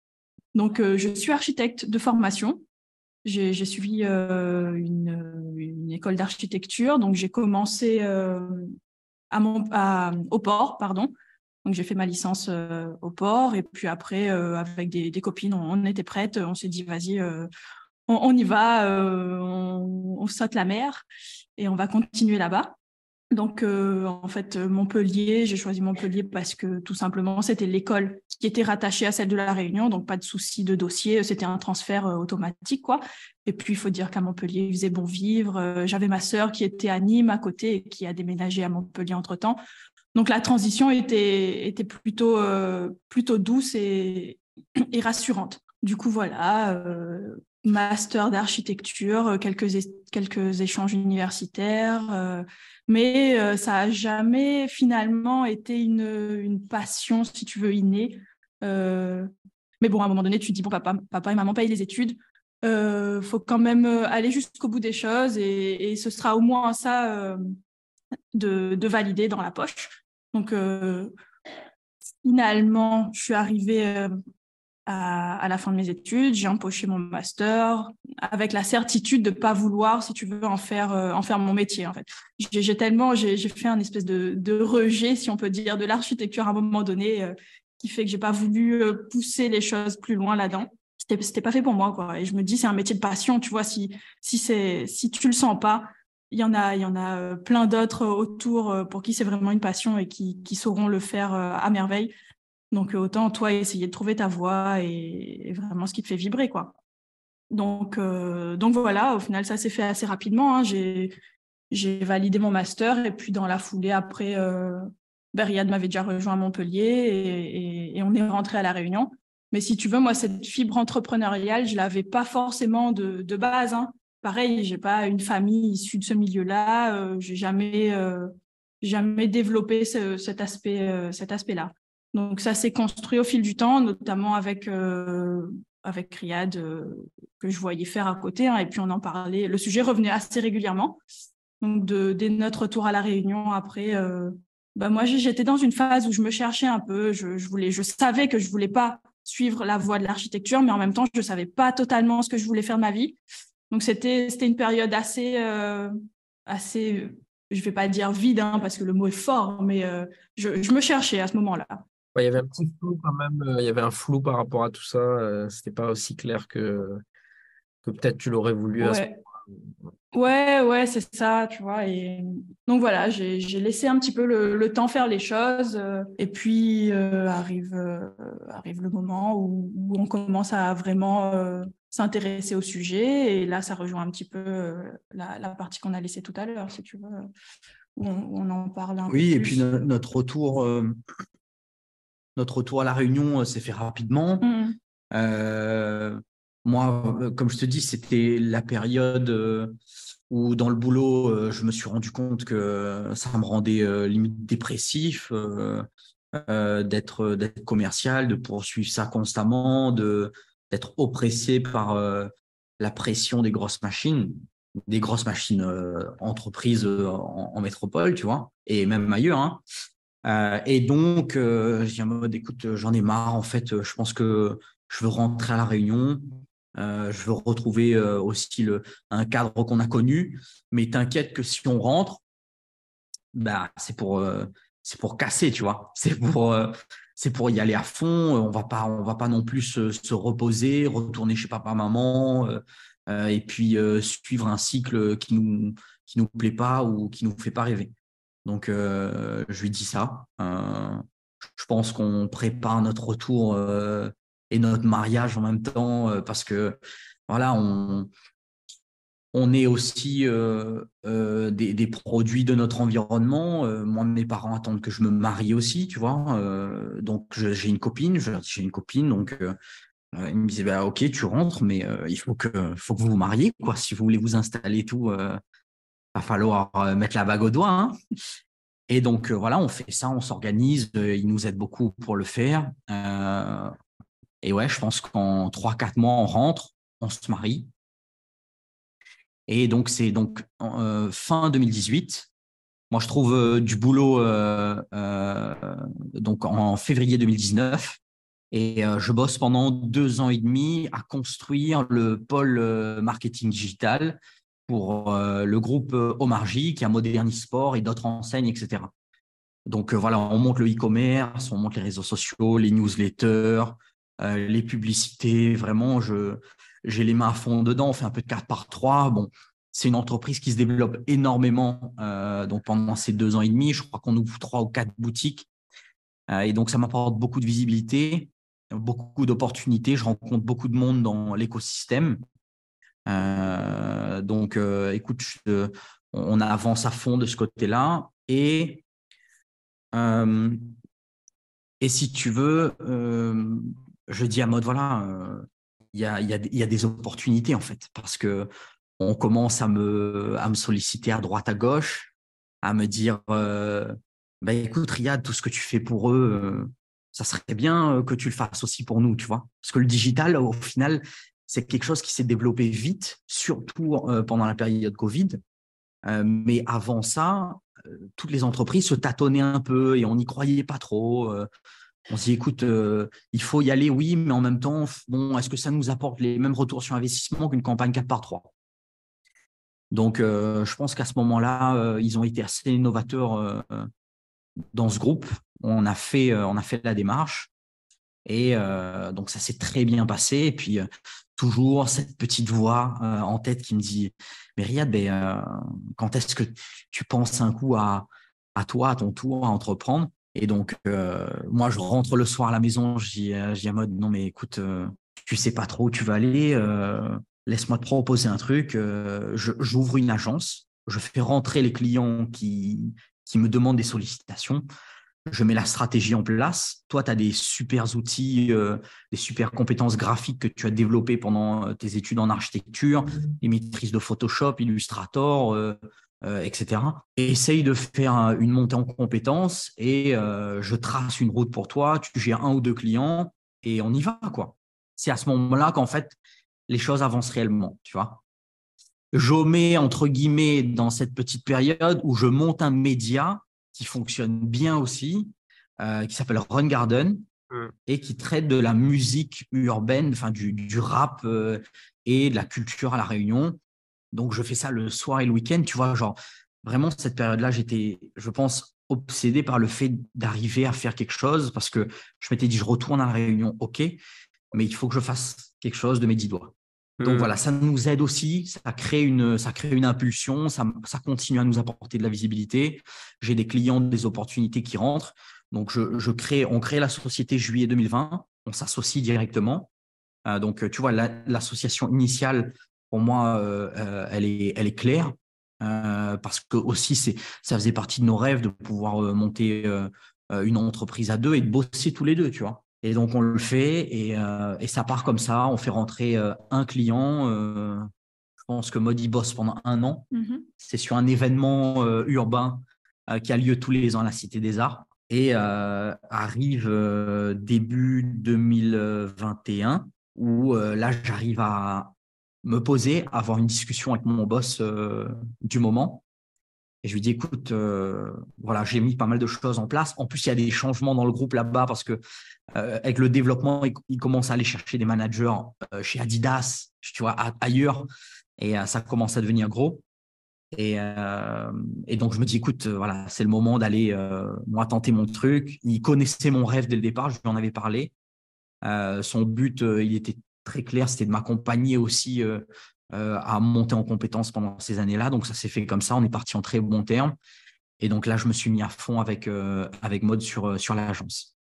Donc, euh, je suis architecte de formation. J'ai suivi euh, une, école d'architecture. Donc, j'ai commencé à au port, pardon. Donc, j'ai fait ma licence au port. Et puis après, avec des, copines, on, était prêtes. On s'est dit, vas-y, on, y va, on, on, saute la mer et on va continuer là-bas. Donc, euh, en fait, euh, Montpellier, j'ai choisi Montpellier parce que tout simplement, c'était l'école qui était rattachée à celle de la Réunion, donc pas de souci de dossier, c'était un transfert euh, automatique, quoi. Et puis, il faut dire qu'à Montpellier, il faisait bon vivre. J'avais ma sœur qui était à Nîmes à côté et qui a déménagé à Montpellier entre-temps. Donc, la transition était, était plutôt, plutôt douce et rassurante. Du coup, voilà, master d'architecture, quelques, quelques échanges universitaires mais euh, ça n'a jamais finalement été une, une, passion, si tu veux, innée. Euh, mais bon, à un moment donné, tu te dis, bon, papa, papa et maman payent les études, il euh, faut quand même aller jusqu'au bout des choses et, ce sera au moins ça de, valider dans la poche. Donc, finalement, je suis arrivée à, la fin de mes études, j'ai empoché mon master avec la certitude de pas vouloir, si tu veux, en faire, euh, en faire mon métier. En fait, j'ai tellement, j'ai fait un espèce de, de, rejet, si on peut dire, de l'architecture à un moment donné, euh, qui fait que j'ai pas voulu euh, pousser les choses plus loin là-dedans. C'était, c'était pas fait pour moi, quoi. Et je me dis, c'est un métier de passion, tu vois. Si, si c'est, si tu le sens pas, il y en a, il y en a plein d'autres autour pour qui c'est vraiment une passion et qui, qui sauront le faire à merveille. Donc autant toi essayer de trouver ta voix et, vraiment ce qui te fait vibrer quoi. Donc euh, donc voilà, au final ça s'est fait assez rapidement. Hein. J'ai validé mon master et puis dans la foulée après, euh, ben, m'avait déjà rejoint à Montpellier et, on est rentré à la Réunion. Mais si tu veux, moi cette fibre entrepreneuriale, je l'avais pas forcément de, base. Hein. Pareil, j'ai pas une famille issue de ce milieu-là. Euh, j'ai jamais euh, jamais développé cet aspect euh, cet aspect-là. Donc ça s'est construit au fil du temps, notamment avec euh, avec Riyad euh, que je voyais faire à côté, hein, et puis on en parlait. Le sujet revenait assez régulièrement. Donc dès notre retour à la Réunion, après, euh, bah moi j'étais dans une phase où je me cherchais un peu. Je, voulais, je savais que je voulais pas suivre la voie de l'architecture, mais en même temps je savais pas totalement ce que je voulais faire de ma vie. Donc c'était une période assez assez je vais pas dire vide hein, parce que le mot est fort, mais je me cherchais à ce moment-là il y avait un petit flou quand même. Euh, il y avait un flou par rapport à tout ça. Euh, c'était pas aussi clair que, que peut-être tu l'aurais voulu ouais. à ce Ouais, ouais, c'est ça, tu vois. Et donc voilà, j'ai laissé un petit peu le, temps faire les choses. Euh, et puis arrive, arrive le moment où, on commence à vraiment s'intéresser au sujet. Et là, ça rejoint un petit peu la, la, partie qu'on a laissée tout à l'heure, si tu veux, où on, en parle un oui, peu. Oui, et puis notre retour notre retour à la Réunion euh, s'est fait rapidement. Mmh. Euh, moi, euh, comme je te dis, c'était la période où dans le boulot, je me suis rendu compte que ça me rendait limite dépressif d'être d'être commercial, de poursuivre ça constamment, de d'être oppressé par la pression des grosses machines, des grosses machines entreprises en, métropole, tu vois, et même ailleurs. Hein. Euh, et donc, euh, je dis en mode, écoute, j'en ai marre. En fait, je pense que je veux rentrer à la Réunion. Euh, je veux retrouver aussi le, un cadre qu'on a connu. Mais t'inquiète que si on rentre, bah, c'est pour, pour casser, tu vois. C'est pour, pour y aller à fond. On va pas, on va pas non plus se, se reposer, retourner chez papa, maman, et puis suivre un cycle qui nous, qui nous plaît pas ou qui nous fait pas rêver. Donc, euh, je lui dis ça. Euh, je pense qu'on prépare notre retour euh, et notre mariage en même temps parce que, voilà, on, on est aussi des, produits de notre environnement. moi, mes parents attendent que je me marie aussi, tu vois. donc, j'ai une copine, j'ai une copine, donc ils me disaient, bah, ok, tu rentres, mais il faut que, faut que vous vous mariez, quoi. Si vous voulez vous installer tout, il va falloir mettre la bague au doigt. Hein. Et donc, voilà, on fait ça, on s'organise. ils nous aident beaucoup pour le faire. et ouais, je pense qu'en 3-4 mois, on rentre, on se marie. Et donc, c'est donc euh, fin 2018. Moi, je trouve euh, du boulot euh, donc en février 2019. Et je bosse pendant deux ans et demi à construire le pôle marketing digital pour le groupe Omarji qui a Moderni Sport et d'autres enseignes, etc. Donc voilà, on monte le e-commerce, on monte les réseaux sociaux, les newsletters, les publicités. Vraiment, j'ai les mains à fond dedans, on fait un peu de 4 par 3. Bon, c'est une entreprise qui se développe énormément euh, donc pendant ces deux ans et demi. Je crois qu'on ouvre trois ou quatre boutiques. Euh, et donc, ça m'apporte beaucoup de visibilité, beaucoup d'opportunités. Je rencontre beaucoup de monde dans l'écosystème. Euh, donc, écoute, on avance à fond de ce côté-là. Et, et si tu veux, je dis à mode, voilà, il y a, y, y a, des opportunités en fait, parce que on commence à me, à me solliciter à droite, à gauche, à me dire euh, bah, écoute, Riyad, tout ce que tu fais pour eux, euh, ça serait bien euh, que tu le fasses aussi pour nous, tu vois. Parce que le digital, au final, c'est quelque chose qui s'est développé vite, surtout pendant la période Covid. mais avant ça, toutes les entreprises se tâtonnaient un peu et on n'y croyait pas trop. on se dit, écoute, il faut y aller, oui, mais en même temps, bon, est-ce que ça nous apporte les mêmes retours sur investissement qu'une campagne 4 par 3 donc, euh, je pense qu'à ce moment-là, euh, ils ont été assez innovateurs euh, dans ce groupe. On a fait, on a fait la démarche. Et donc, ça s'est très bien passé. Et puis, toujours cette petite voix en tête qui me dit Mais Riyad, ben, quand est-ce que tu penses un coup à, à toi, à ton tour, à entreprendre? Et donc, moi, je rentre le soir à la maison, je dis, à mode Non, mais écoute, tu sais pas trop où tu vas aller laisse-moi te proposer un truc, euh, j'ouvre une agence, je fais rentrer les clients qui, qui me demandent des sollicitations, je mets la stratégie en place. Toi, tu as des super outils, euh, des super compétences graphiques que tu as développées pendant euh, tes études en architecture, les maîtrises de Photoshop, Illustrator, etc. Et essaye de faire une montée en compétences et je trace une route pour toi. Tu gères un ou deux clients et on y va, quoi. C'est à ce moment-là qu'en fait, les choses avancent réellement, tu vois. Je mets entre guillemets dans cette petite période où je monte un média qui fonctionne bien aussi, euh, qui s'appelle Run Garden mmh. et qui traite de la musique urbaine, enfin du, rap euh, et de la culture à la Réunion. Donc je fais ça le soir et le week-end, tu vois, genre vraiment cette période-là, j'étais, je pense, obsédé par le fait d'arriver à faire quelque chose parce que je m'étais dit je retourne à la Réunion, ok, mais il faut que je fasse quelque chose de mes dix doigts. Donc mmh. voilà, ça nous aide aussi, ça crée une, ça crée une impulsion, ça, ça continue à nous apporter de la visibilité. J'ai des clients, des opportunités qui rentrent. Donc je, je crée, on crée la société juillet 2020, on s'associe directement. Euh, donc tu vois, l'association initiale, pour moi, euh, euh, elle, est, elle est claire. parce que aussi, ça faisait partie de nos rêves de pouvoir monter une entreprise à deux et de bosser tous les deux, tu vois. Et donc, on le fait et, euh, et ça part comme ça. On fait rentrer euh, un client. Euh, je pense que Modi bosse pendant un an. Mm-hmm. C'est sur un événement urbain qui a lieu tous les ans à la Cité des Arts. Et arrive début 2021 où là, j'arrive à me poser, avoir une discussion avec mon boss du moment et je lui dis, écoute, euh, voilà, j'ai mis pas mal de choses en place. En plus, il y a des changements dans le groupe là-bas parce que euh, avec le développement, il, commence à aller chercher des managers euh, chez Adidas, tu vois, ailleurs, et ça commence à devenir gros. Et, et, donc je me dis, écoute, voilà, c'est le moment d'aller moi tenter mon truc. Il connaissait mon rêve dès le départ, je lui en avais parlé. son but, il était très clair, c'était de m'accompagner aussi euh, à monter en compétences pendant ces années-là. Donc ça s'est fait comme ça, on est parti en très bon terme. Et donc là, je me suis mis à fond avec, euh, avec Mode sur, euh, sur l'agence.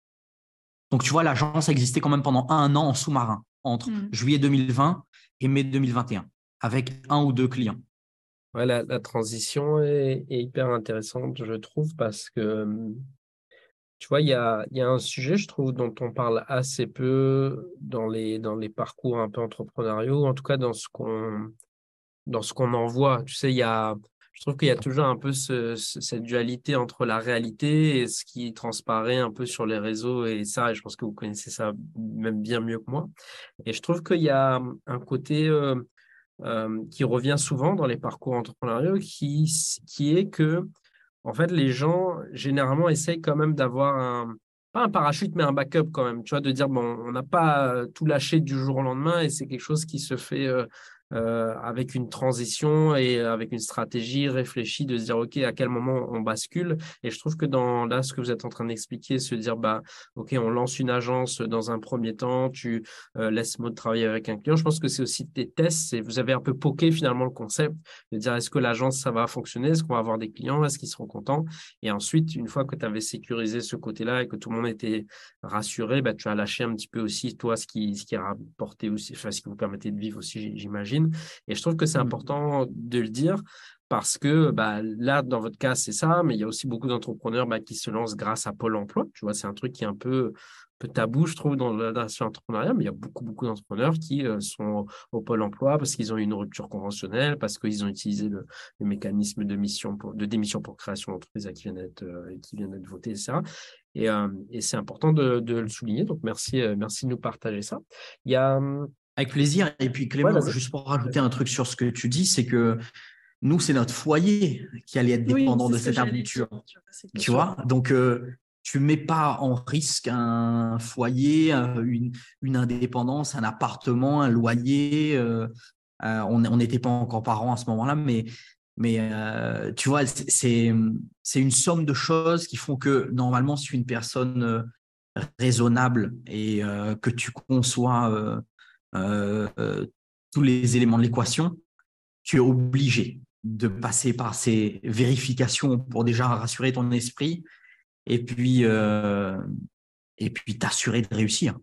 Donc tu vois, l'agence a existé quand même pendant un an en sous-marin, entre hmm. juillet 2020 et mai 2021. avec un ou deux clients. Ouais, la, transition est, hyper intéressante, je trouve, parce que tu vois, il y a, un sujet, je trouve, dont on parle assez peu dans les, parcours un peu entrepreneuriaux, en tout cas dans ce qu'on dans ce qu'on en voit. Tu sais, y a, je trouve qu'il y a toujours un peu cette dualité entre la réalité et ce qui transparaît un peu sur les réseaux et ça, je pense que vous connaissez ça même bien mieux que moi. Et je trouve qu'il y a un côté euh, euh, qui revient souvent dans les parcours entrepreneuriaux qui est que, en fait, les gens généralement essayent quand même d'avoir un, pas un parachute, mais un backup quand même, tu vois, de dire, bon, on n'a pas tout lâché du jour au lendemain et c'est quelque chose qui se fait euh, euh, avec une transition et avec une stratégie réfléchie de se dire, OK, à quel moment on bascule? Et je trouve que dans là, ce que vous êtes en train d'expliquer, se dire, bah, OK, on lance une agence dans un premier temps, tu euh, laisses mode travailler avec un client. Je pense que c'est aussi des tests. Et vous avez un peu poké finalement le concept de dire, est-ce que l'agence, ça va fonctionner? Est-ce qu'on va avoir des clients? Est-ce qu'ils seront contents? Et ensuite, une fois que tu avais sécurisé ce côté-là et que tout le monde était rassuré, bah, tu as lâché un petit peu aussi, toi, ce qui, ce qui a rapporté aussi, enfin, ce qui vous permettait de vivre aussi, j'imagine. Et je trouve que c'est mmh. important de le dire parce que bah, là, dans votre cas, c'est ça, mais il y a aussi beaucoup d'entrepreneurs bah, qui se lancent grâce à Pôle emploi. Tu vois, c'est un truc qui est un peu, peu tabou, je trouve, dans relation entrepreneuriat, mais il y a beaucoup, beaucoup d'entrepreneurs qui euh, sont au Pôle emploi parce qu'ils ont eu une rupture conventionnelle, parce qu'ils ont utilisé le, mécanisme de, mission pour, de démission pour création d'entreprise qui vient d'être euh, voté, etc. Et, euh, et c'est important de, de, le souligner. Donc, merci, merci de nous partager ça. Il y a hum, avec plaisir. Et puis Clément, juste pour rajouter un truc sur ce que tu dis, c'est que nous, c'est notre foyer qui allait être dépendant de cette aventure. Tu vois Donc, euh, tu ne mets pas en risque un foyer, une, une, indépendance, un appartement, un loyer. Euh, euh, on n'était pas encore parents à ce moment-là, mais, mais tu vois, c'est une somme de choses qui font que normalement, si une personne raisonnable et que tu conçois euh, euh, tous les éléments de l'équation, tu es obligé de passer par ces vérifications pour déjà rassurer ton esprit et puis euh, t'assurer de réussir.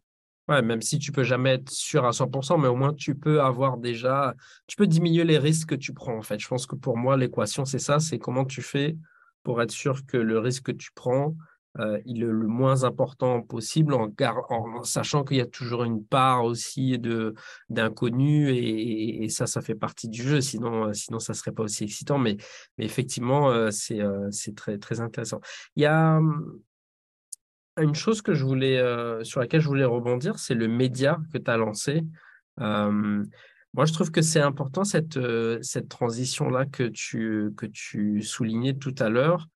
Ouais, même si tu peux jamais être sûr à 100%, mais au moins tu peux avoir déjà, tu peux diminuer les risques que tu prends en fait. Je pense que pour moi l'équation c'est ça, c'est comment tu fais pour être sûr que le risque que tu prends, euh, il est le moins important possible en, sachant qu'il y a toujours une part aussi de d'inconnu et, ça ça fait partie du jeu. Sinon euh, sinon ça serait pas aussi excitant. Mais, mais effectivement euh, c'est c'est très très intéressant. Il y a hum, une chose que je voulais sur laquelle je voulais rebondir c'est le média que tu as lancé. Hum, moi, je trouve que c'est important cette, cette transition-là que tu, que tu soulignais tout à l'heure.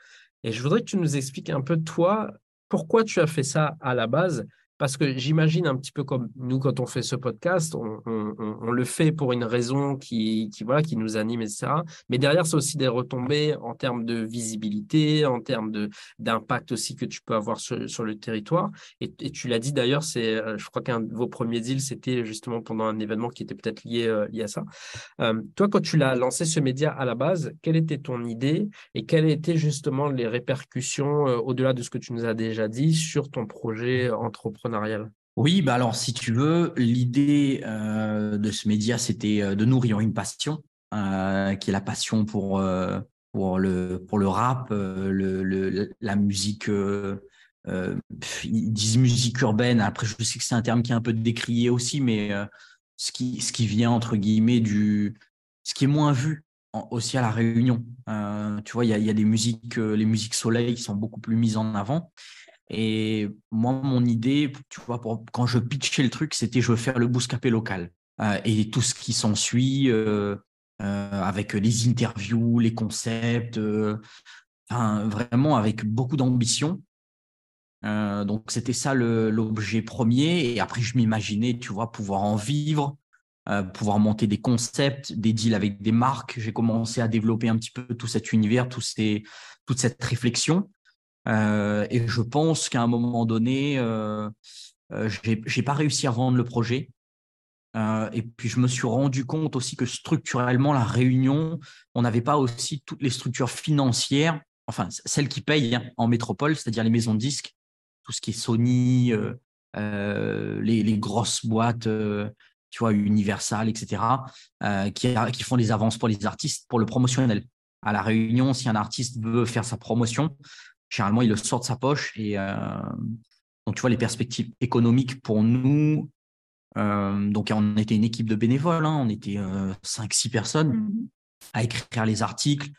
Et je voudrais que tu nous expliques un peu, toi, pourquoi tu as fait ça à la base parce que j'imagine un petit peu comme nous, quand on fait ce podcast, on, le fait pour une raison qui, voilà, qui nous anime, etc. Mais derrière, c'est aussi des retombées en termes de visibilité, en termes d'impact aussi que tu peux avoir sur, le territoire. Et, tu l'as dit d'ailleurs, euh, je crois qu'un de vos premiers deals, c'était justement pendant un événement qui était peut-être lié, euh, lié à ça. Euh, toi, quand tu l'as lancé ce média à la base, quelle était ton idée et quelles étaient justement les répercussions, au-delà de ce que tu nous as déjà dit, sur ton projet entrepreneur oui, bah alors si tu veux, l'idée euh, de ce média, c'était euh, de nourrir une passion, euh, qui est la passion pour, pour, le, pour le rap, le, la musique, ils disent musique urbaine, après je sais que c'est un terme qui est un peu décrié aussi, mais ce, qui, ce qui vient entre guillemets du... ce qui est moins vu aussi à la Réunion. tu vois, il y a, y a, des musiques, les musiques soleil qui sont beaucoup plus mises en avant. Et moi, mon idée, tu vois, quand je pitchais le truc, c'était je veux faire le bouscapé local. Euh, et tout ce qui s'ensuit, euh, euh, avec les interviews, les concepts, vraiment avec beaucoup d'ambition. donc, c'était ça l'objet premier. Et après, je m'imaginais, tu vois, pouvoir en vivre, pouvoir monter des concepts, des deals avec des marques. J'ai commencé à développer un petit peu tout cet univers, ces, toute cette réflexion. Euh, et je pense qu'à un moment donné, euh, euh j'ai pas réussi à vendre le projet. Et puis je me suis rendu compte aussi que structurellement, la Réunion, on n'avait pas aussi toutes les structures financières, enfin celles qui payent hein, en métropole, c'est-à-dire les maisons de disques, tout ce qui est Sony, les, les, grosses boîtes tu vois, Universal, etc., qui, qui font des avances pour les artistes pour le promotionnel. À la réunion, si un artiste veut faire sa promotion, généralement, il le sort de sa poche. Et donc, tu vois, les perspectives économiques pour nous, donc on était une équipe de bénévoles, hein, on était 5-6 personnes mmh à écrire les articles,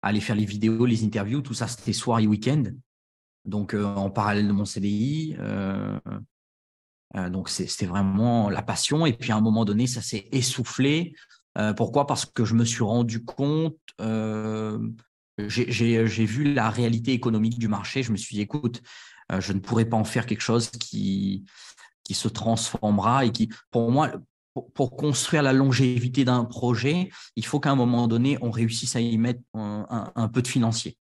à aller faire les vidéos, les interviews, tout ça, c'était soir et week-end. Donc, en parallèle de mon CDI. donc, c'était vraiment la passion. Et puis, à un moment donné, ça s'est essoufflé. pourquoi? Parce que je me suis rendu compte, j'ai vu la réalité économique du marché. Je me suis dit, écoute, je ne pourrais pas en faire quelque chose qui, qui se transformera et qui, pour moi, pour, construire la longévité d'un projet, il faut qu'à un moment donné, on réussisse à y mettre un peu de financier.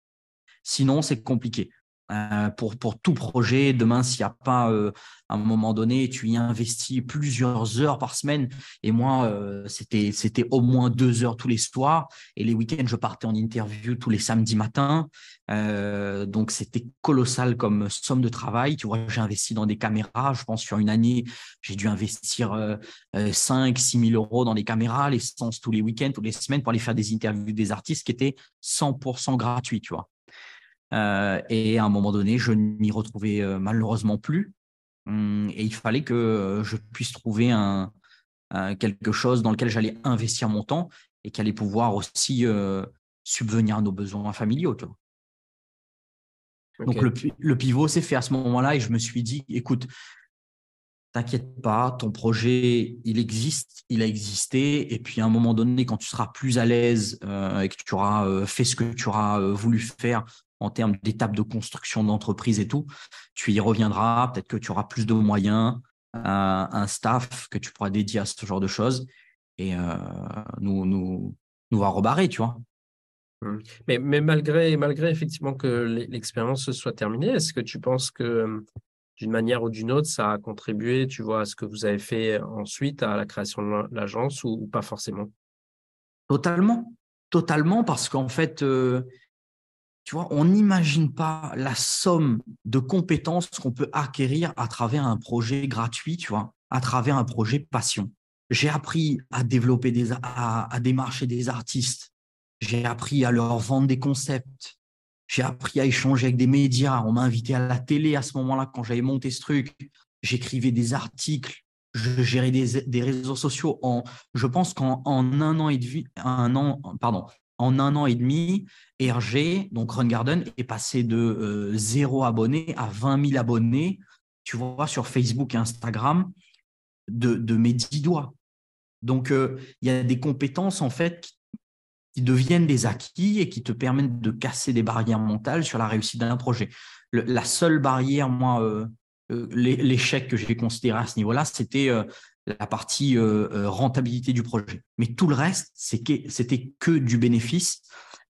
Sinon, c'est compliqué. Euh, pour, tout projet. Demain, s'il n'y a pas, euh, à un moment donné, tu y investis plusieurs heures par semaine. Et moi, euh, c'était, c'était au moins deux heures tous les soirs. Et les week-ends, je partais en interview tous les samedis matins. donc, c'était colossal comme somme de travail. Tu vois, j'ai investi dans des caméras. Je pense sur une année, j'ai dû investir 5, 6 000 euros dans des caméras, l'essence tous les week-ends, toutes les semaines pour aller faire des interviews des artistes qui étaient 100% gratuits, tu vois. Euh, et à un moment donné, je n'y retrouvais euh, malheureusement plus. Hum, et il fallait que euh, je puisse trouver un, quelque chose dans lequel j'allais investir mon temps et qui allait pouvoir aussi subvenir à nos besoins familiaux. Donc le, le, pivot s'est fait à ce moment-là et je me suis dit, écoute, t'inquiète pas, ton projet, il existe, il a existé, et puis à un moment donné, quand tu seras plus à l'aise et que tu auras fait ce que tu auras voulu faire en termes d'étapes de construction d'entreprise et tout. Tu y reviendras, peut-être que tu auras plus de moyens, un staff que tu pourras dédier à ce genre de choses et euh, nous, nous, nous va rebarrer, tu vois. Mmh. Mais, mais malgré, malgré effectivement que l'expérience soit terminée, est-ce que tu penses que d'une manière ou d'une autre, ça a contribué, tu vois, à ce que vous avez fait ensuite, à la création de l'agence ou, pas forcément? Totalement, totalement, parce qu'en fait, euh, tu vois, on n'imagine pas la somme de compétences qu'on peut acquérir à travers un projet gratuit, tu vois, à travers un projet passion. J'ai appris à développer des, à, démarcher des artistes. J'ai appris à leur vendre des concepts. J'ai appris à échanger avec des médias. On m'a invité à la télé à ce moment-là quand j'avais monté ce truc. J'écrivais des articles. Je gérais des, des, réseaux sociaux. En, je pense qu'en un an et demi, un an, pardon, en un an et demi, RG, donc Run Garden, est passé de euh, zéro abonné à 20 000 abonnés, tu vois, sur Facebook et Instagram, de, mes dix doigts. Donc, euh, il y a des compétences, en fait, qui, deviennent des acquis et qui te permettent de casser des barrières mentales sur la réussite d'un projet. la seule barrière, moi, euh, l'échec que j'ai considéré à ce niveau-là, c'était la partie euh, euh, rentabilité du projet. Mais tout le reste, c'était que du bénéfice.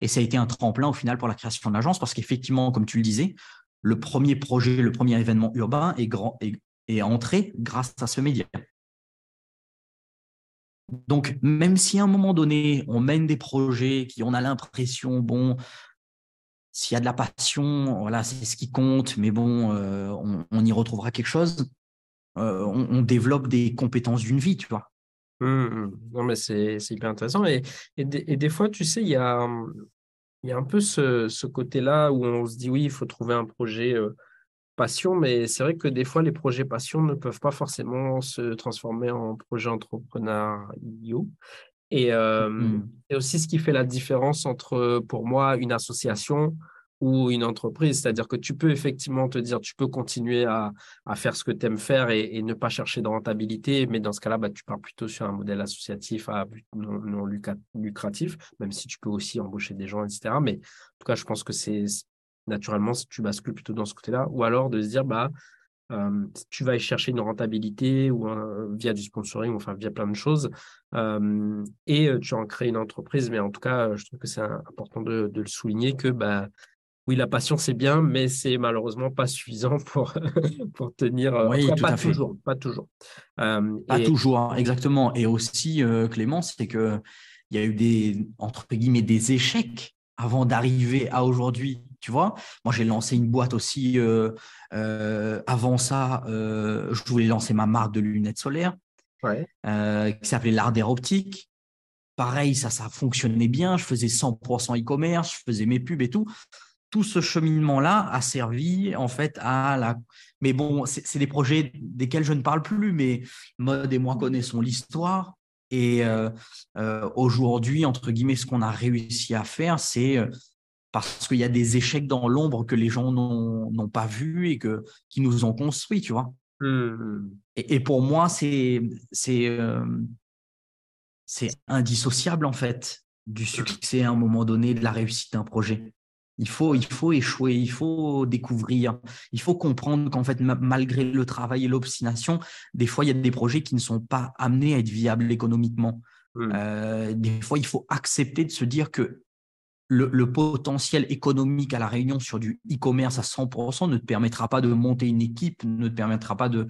Et ça a été un tremplin au final pour la création de l'agence parce qu'effectivement, comme tu le disais, le premier projet, le premier événement urbain est, entré grâce à ce média. Donc, même si à un moment donné, on mène des projets qui on a l'impression, bon, s'il y a de la passion, voilà, c'est ce qui compte, mais bon, euh, on, y retrouvera quelque chose. Euh, on, développe des compétences d'une vie, tu vois. Mmh, mmh. Non, mais c'est hyper intéressant. Et, et, des fois, tu sais, il y a, y a un peu ce, côté-là où on se dit, oui, il faut trouver un projet euh, passion, mais c'est vrai que des fois, les projets passion ne peuvent pas forcément se transformer en projet entrepreneuriaux. Et, euh, mmh. et aussi, ce qui fait la différence entre, pour moi, une association ou une entreprise. C'est-à-dire que tu peux effectivement te dire, tu peux continuer à, faire ce que tu aimes faire et, ne pas chercher de rentabilité, mais dans ce cas-là, bah, tu pars plutôt sur un modèle associatif à but non, lucratif, même si tu peux aussi embaucher des gens, etc. Mais en tout cas, je pense que c'est naturellement, tu bascules plutôt dans ce côté-là, ou alors de se dire, bah, tu vas y chercher une rentabilité ou via du sponsoring, enfin via plein de choses, et tu en crées une entreprise. Mais en tout cas, je trouve que c'est important de, de, le souligner que bah, oui, la passion, c'est bien, mais c'est malheureusement pas suffisant pour, pour tenir. Euh, oui, tout pas, à fait. toujours, pas toujours. Euh, pas toujours, hein, exactement. Et aussi, euh, Clément, c'est qu'il y a eu des, entre guillemets, des échecs avant d'arriver à aujourd'hui. Tu vois, moi, j'ai lancé une boîte aussi. avant ça, je voulais lancer ma marque de lunettes solaires. qui s'appelait l'Ardère Optique. Pareil, ça, ça fonctionnait bien. Je faisais 100% e-commerce, je faisais mes pubs et tout. Tout ce cheminement-là a servi en fait à la. Mais bon, c'est des projets desquels je ne parle plus, mais Mode et moi connaissons l'histoire. Et euh, euh, aujourd'hui, entre guillemets, ce qu'on a réussi à faire, c'est euh, parce qu'il y a des échecs dans l'ombre que les gens n'ont pas vus et que, qui nous ont construits, tu vois. Mmh. Et, pour moi, c'est indissociable, en fait, du mmh. succès à un moment donné, de la réussite d'un projet. Il faut, il faut échouer, il faut découvrir, il faut comprendre qu'en fait, malgré le travail et l'obstination, des fois, il y a des projets qui ne sont pas amenés à être viables économiquement. Mmh. Euh, des fois, il faut accepter de se dire que le, potentiel économique à la Réunion sur du e-commerce à 100% ne te permettra pas de monter une équipe, ne te permettra pas de...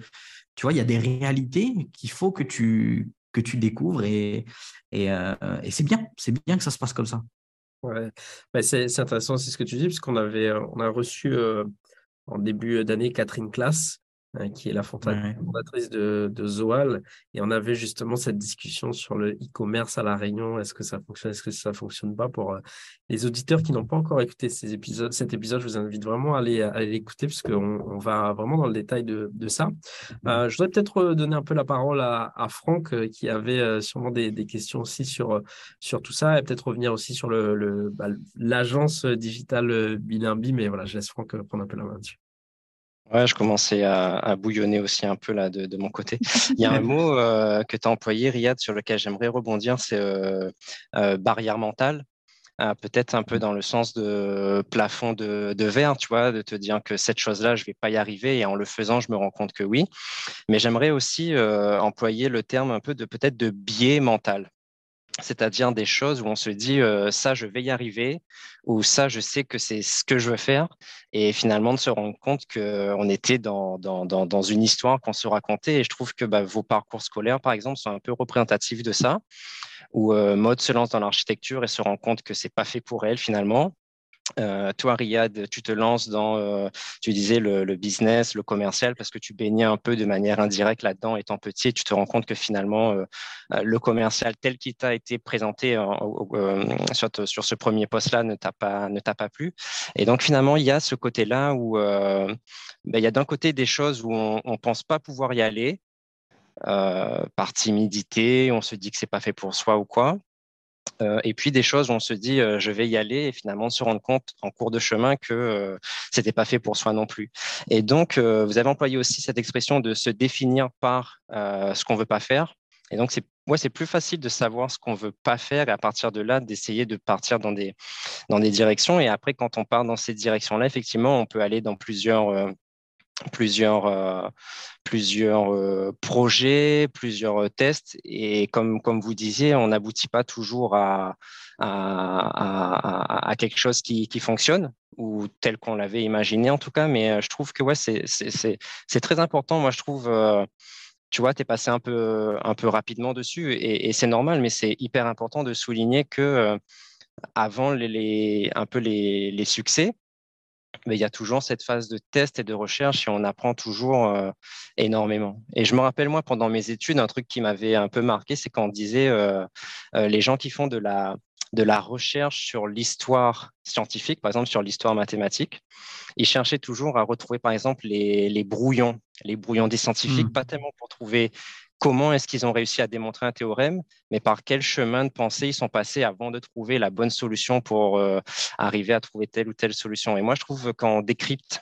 Tu vois, il y a des réalités qu'il faut que tu, que tu découvres et, et, euh, et c'est bien, c'est bien que ça se passe comme ça. Ouais, bah, c'est intéressant, c'est ce que tu dis, puisqu'on avait, euh, on a reçu euh, en début d'année Catherine Classe, qui est la fondatrice de, de, Zoal. Et on avait justement cette discussion sur le e-commerce à La Réunion. Est-ce que ça fonctionne, est-ce que ça fonctionne pas Pour euh, les auditeurs qui n'ont pas encore écouté ces épisodes, cet épisode, je vous invite vraiment à aller, à l'écouter puisqu'on on va vraiment dans le détail de, de ça. Euh, je voudrais peut-être donner un peu la parole à, à Franck euh, qui avait sûrement des, des, questions aussi sur, sur tout ça et peut-être revenir aussi sur l'agence le, bah, l'agence digitale Bilimbi. Mais voilà, je laisse Franck prendre un peu la main dessus. Ouais, je commençais à, bouillonner aussi un peu là de, mon côté. Il y a un mot euh, que tu as employé, Riyad, sur lequel j'aimerais rebondir, c'est euh, euh, barrière mentale. Peut-être un peu dans le sens de plafond de, de, verre, tu vois, de te dire que cette chose-là, je ne vais pas y arriver et en le faisant, je me rends compte que oui. Mais j'aimerais aussi employer le terme un peu de peut-être de biais mental c'est-à-dire des choses où on se dit ça je vais y arriver ou ça je sais que c'est ce que je veux faire. Et finalement de se rendre compte qu'on était dans, une histoire qu'on se racontait. Et je trouve que bah, vos parcours scolaires par exemple sont un peu représentatifs de ça où Mode se lance dans l'architecture et se rend compte que c'est pas fait pour elle finalement euh, toi, Riyad, tu te lances dans, euh, tu disais, le, business, le commercial, parce que tu baignais un peu de manière indirecte là-dedans étant petit, et tu te rends compte que finalement, euh, le commercial tel qu'il t'a été présenté sur, ce premier poste-là ne t'a pas, pas plu. Et donc, finalement, il y a ce côté-là où ben, il y a d'un côté des choses où on ne pense pas pouvoir y aller, par timidité, on se dit que c'est pas fait pour soi ou quoi. Euh, et puis des choses où on se dit euh, je vais y aller et finalement se rendre compte en cours de chemin que euh, c'était pas fait pour soi non plus. Et donc vous avez employé aussi cette expression de se définir par ce qu'on veut pas faire. Et donc c'est moi c'est plus facile de savoir ce qu'on veut pas faire et à partir de là d'essayer de partir dans des dans des directions. Et après quand on part dans ces directions là effectivement on peut aller dans plusieurs plusieurs, euh, plusieurs euh, projets, plusieurs euh, tests. Et comme, comme vous disiez, on n'aboutit pas toujours à, à, quelque chose qui, qui, fonctionne ou tel qu'on l'avait imaginé en tout cas. Mais je trouve que ouais, c'est très important. Moi, je trouve tu vois, tu es passé un peu, un peu rapidement dessus et, c'est normal, mais c'est hyper important de souligner que avant les, un peu les, les succès, mais il y a toujours cette phase de test et de recherche et on apprend toujours euh, énormément. Et je me rappelle, moi, pendant mes études, un truc qui m'avait un peu marqué, c'est quand on disait euh, euh, les gens qui font de la, de la recherche sur l'histoire scientifique, par exemple sur l'histoire mathématique, ils cherchaient toujours à retrouver, par exemple, les, les brouillons, les brouillons des scientifiques, mmh. pas tellement pour trouver comment est-ce qu'ils ont réussi à démontrer un théorème, mais par quel chemin de pensée ils sont passés avant de trouver la bonne solution pour euh, arriver à trouver telle ou telle solution. Et moi, je trouve qu'on décrypte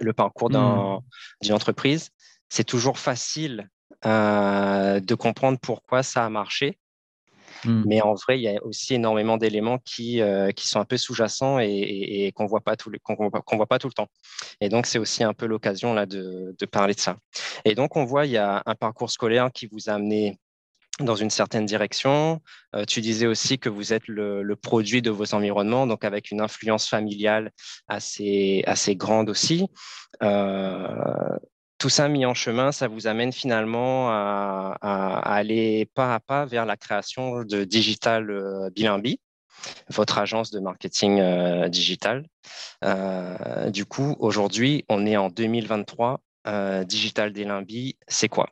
le parcours hmm. d'une entreprise, c'est toujours facile euh, de comprendre pourquoi ça a marché Mmh. Mais en vrai, il y a aussi énormément d'éléments qui, euh, qui sont un peu sous-jacents et, qu'on ne voit, voit pas tout le temps. Et donc, c'est aussi un peu l'occasion de, de, parler de ça. Et donc, on voit, il y a un parcours scolaire qui vous a amené dans une certaine direction. Euh, tu disais aussi que vous êtes le, le, produit de vos environnements, donc avec une influence familiale assez, assez grande aussi. Euh, tout ça mis en chemin, ça vous amène finalement à, aller pas à pas vers la création de Digital euh, Bilimbi, votre agence de marketing euh, digital. Euh, du coup, aujourd'hui, on est en 2023. Digital Bilimbi, c'est quoi?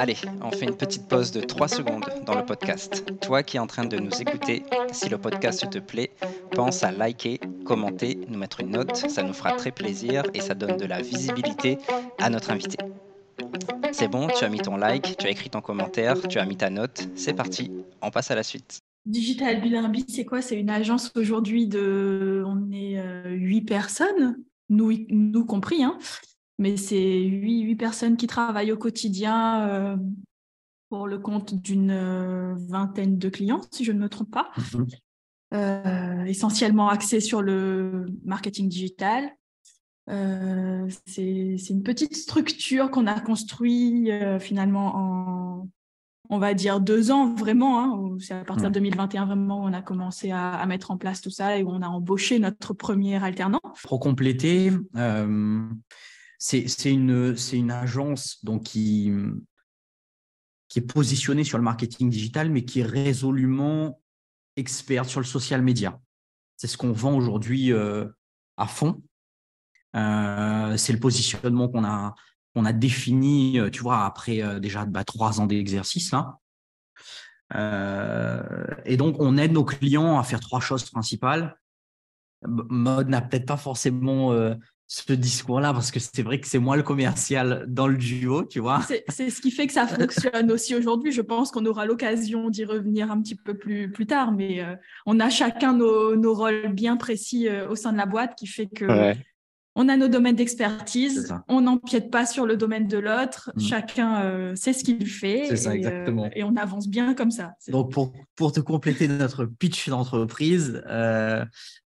Allez, on fait une petite pause de 3 secondes dans le podcast. Toi qui es en train de nous écouter, si le podcast te plaît, pense à liker, commenter, nous mettre une note, ça nous fera très plaisir et ça donne de la visibilité à notre invité. C'est bon, tu as mis ton like, tu as écrit ton commentaire, tu as mis ta note, c'est parti, on passe à la suite. Digital Bilimbi, c'est quoi? C'est une agence aujourd'hui de. On est euh, huit personnes, nous, nous compris, hein mais c'est huit, personnes qui travaillent au quotidien euh, pour le compte d'une euh, vingtaine de clients, si je ne me trompe pas. Mhm. Euh, essentiellement axés sur le marketing digital. c'est une petite structure qu'on a construite finalement en, on va dire, deux ans vraiment. Hein, c'est à partir de 2021 vraiment où on a commencé à, mettre en place tout ça et où on a embauché notre premier alternant. Pour compléter, c'est une, une agence donc, qui, qui est positionnée sur le marketing digital, mais qui est résolument experte sur le social media. C'est ce qu'on vend aujourd'hui euh, à fond. Euh, c'est le positionnement qu'on a, a défini, euh, tu vois, après déjà bah, trois ans d'exercice là. et donc, on aide nos clients à faire trois choses principales. Mode n'a peut-être pas forcément ce discours-là parce que c'est vrai que c'est moi le commercial dans le duo, tu vois. C'est ce qui fait que ça fonctionne aussi aujourd'hui. Je pense qu'on aura l'occasion d'y revenir un petit peu plus, plus tard, mais euh, on a chacun nos, nos, rôles bien précis euh, au sein de la boîte qui fait que on a nos domaines d'expertise, on n'empiète pas sur le domaine de l'autre, mm. chacun euh, sait ce qu'il fait. C'est ça, exactement. et on avance bien comme ça. Donc, pour, pour te compléter notre pitch d'entreprise,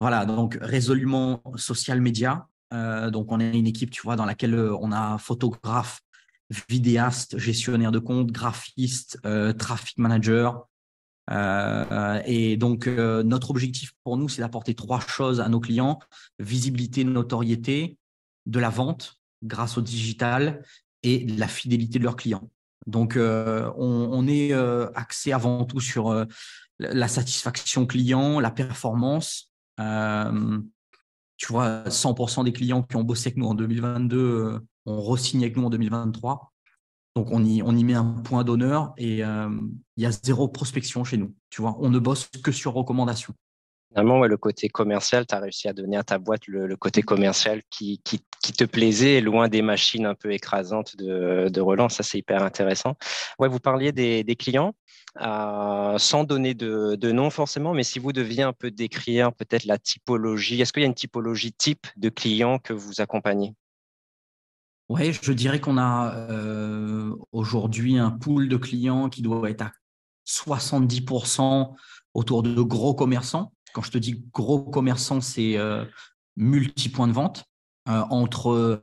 voilà, donc résolument social média, euh, donc, on est une équipe, tu vois, dans laquelle euh, on a photographe, vidéaste, gestionnaire de compte, graphiste, euh, traffic manager. et donc, notre objectif pour nous, c'est d'apporter trois choses à nos clients visibilité, notoriété, de la vente grâce au digital et la fidélité de leurs clients. Donc, on, est axé avant tout sur la satisfaction client, la performance tu vois, 100% des clients qui ont bossé avec nous en 2022 euh, ont re-signé avec nous en 2023. Donc, on y, on y met un point d'honneur et euh, il y a zéro prospection chez nous. Tu vois, on ne bosse que sur recommandation. Finalement, le côté commercial, tu as réussi à donner à ta boîte le, côté commercial qui, te plaisait, loin des machines un peu écrasantes de, relance. Ça, c'est hyper intéressant. Ouais, vous parliez des, des clients. Euh, sans donner de, nom forcément, mais si vous deviez un peu décrire peut-être la typologie, est-ce qu'il y a une typologie type de clients que vous accompagnez? Oui, je dirais qu'on a euh, aujourd'hui un pool de clients qui doit être à 70% autour de gros commerçants. Quand je te dis gros commerçants, c'est euh, multi-points de vente, entre,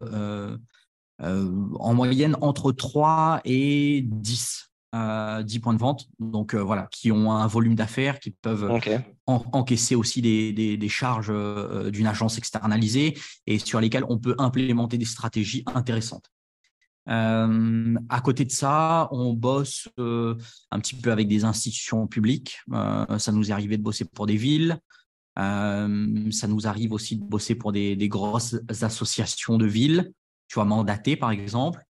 en moyenne entre 3 et 10 10 points de vente, donc euh, voilà, qui ont un volume d'affaires, qui peuvent encaisser aussi des, charges euh, d'une agence externalisée et sur lesquelles on peut implémenter des stratégies intéressantes. Euh, à côté de ça, on bosse un petit peu avec des institutions publiques. ça nous est arrivé de bosser pour des villes. ça nous arrive aussi de bosser pour des, grosses associations de villes, tu vois, mandatées par exemple.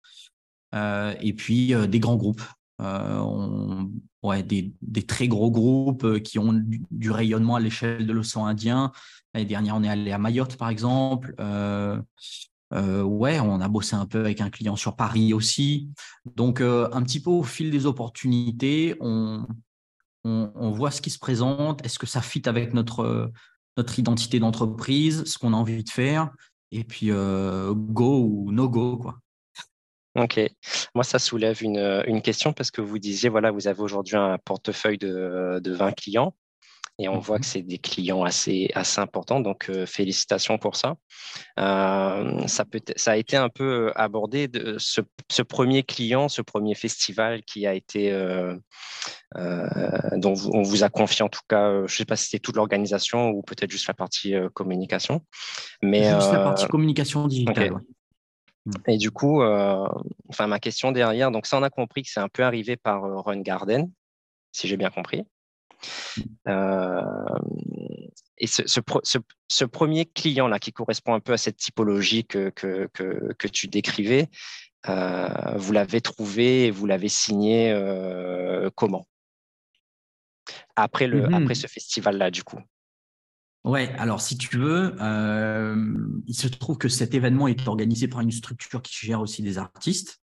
et puis des grands groupes. Euh, ouais, des, très gros groupes euh, qui ont du, rayonnement à l'échelle de l'océan Indien. L'année dernière, on est allé à Mayotte, par exemple. Euh, ouais, on a bossé un peu avec un client sur Paris aussi. Donc, un petit peu au fil des opportunités, on, on, voit ce qui se présente. Est-ce que ça fit avec notre, notre identité d'entreprise, ce qu'on a envie de faire? Et puis, go ou no go, quoi. Ok. Moi, ça soulève une, une, question parce que vous disiez, voilà, vous avez aujourd'hui un portefeuille de, de 20 clients et on voit que mmh c'est des clients assez, assez importants. Donc, euh, félicitations pour ça. Euh, ça, peut, ça a été un peu abordé de ce, ce, premier client, ce premier festival qui a été, euh, dont on vous a confié en tout cas, je ne sais pas si c'était toute l'organisation ou peut-être juste la partie communication. Mais, juste la partie communication digitale. Mmh. Et du coup, euh, enfin, ma question derrière, donc ça, on a compris que c'est un peu arrivé par euh, Run Garden, si j'ai bien compris. Euh, et ce, ce, premier client-là qui correspond un peu à cette typologie que, que, que, tu décrivais, vous l'avez trouvé et vous l'avez signé comment? Après, le, mmh après ce festival-là, du coup. Ouais, alors si tu veux, il se trouve que cet événement est organisé par une structure qui gère aussi des artistes.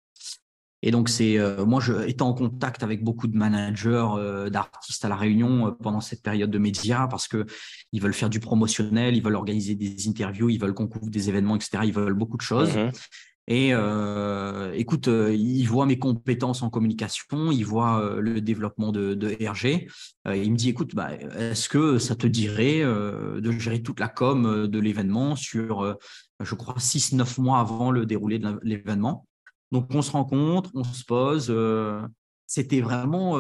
Et donc, c'est moi, je, étant en contact avec beaucoup de managers d'artistes à La Réunion pendant cette période de médias, parce qu'ils veulent faire du promotionnel, ils veulent organiser des interviews, ils veulent qu'on couvre des événements, etc. Ils veulent beaucoup de choses. Mmh et euh, écoute, euh, il voit mes compétences en communication, il voit euh, le développement de, de RG. il me dit, écoute, bah, est-ce que ça te dirait de gérer toute la com de l'événement sur, je crois, 6-9 mois avant le déroulé de l'événement? Donc, on se rencontre, on se pose. C'était vraiment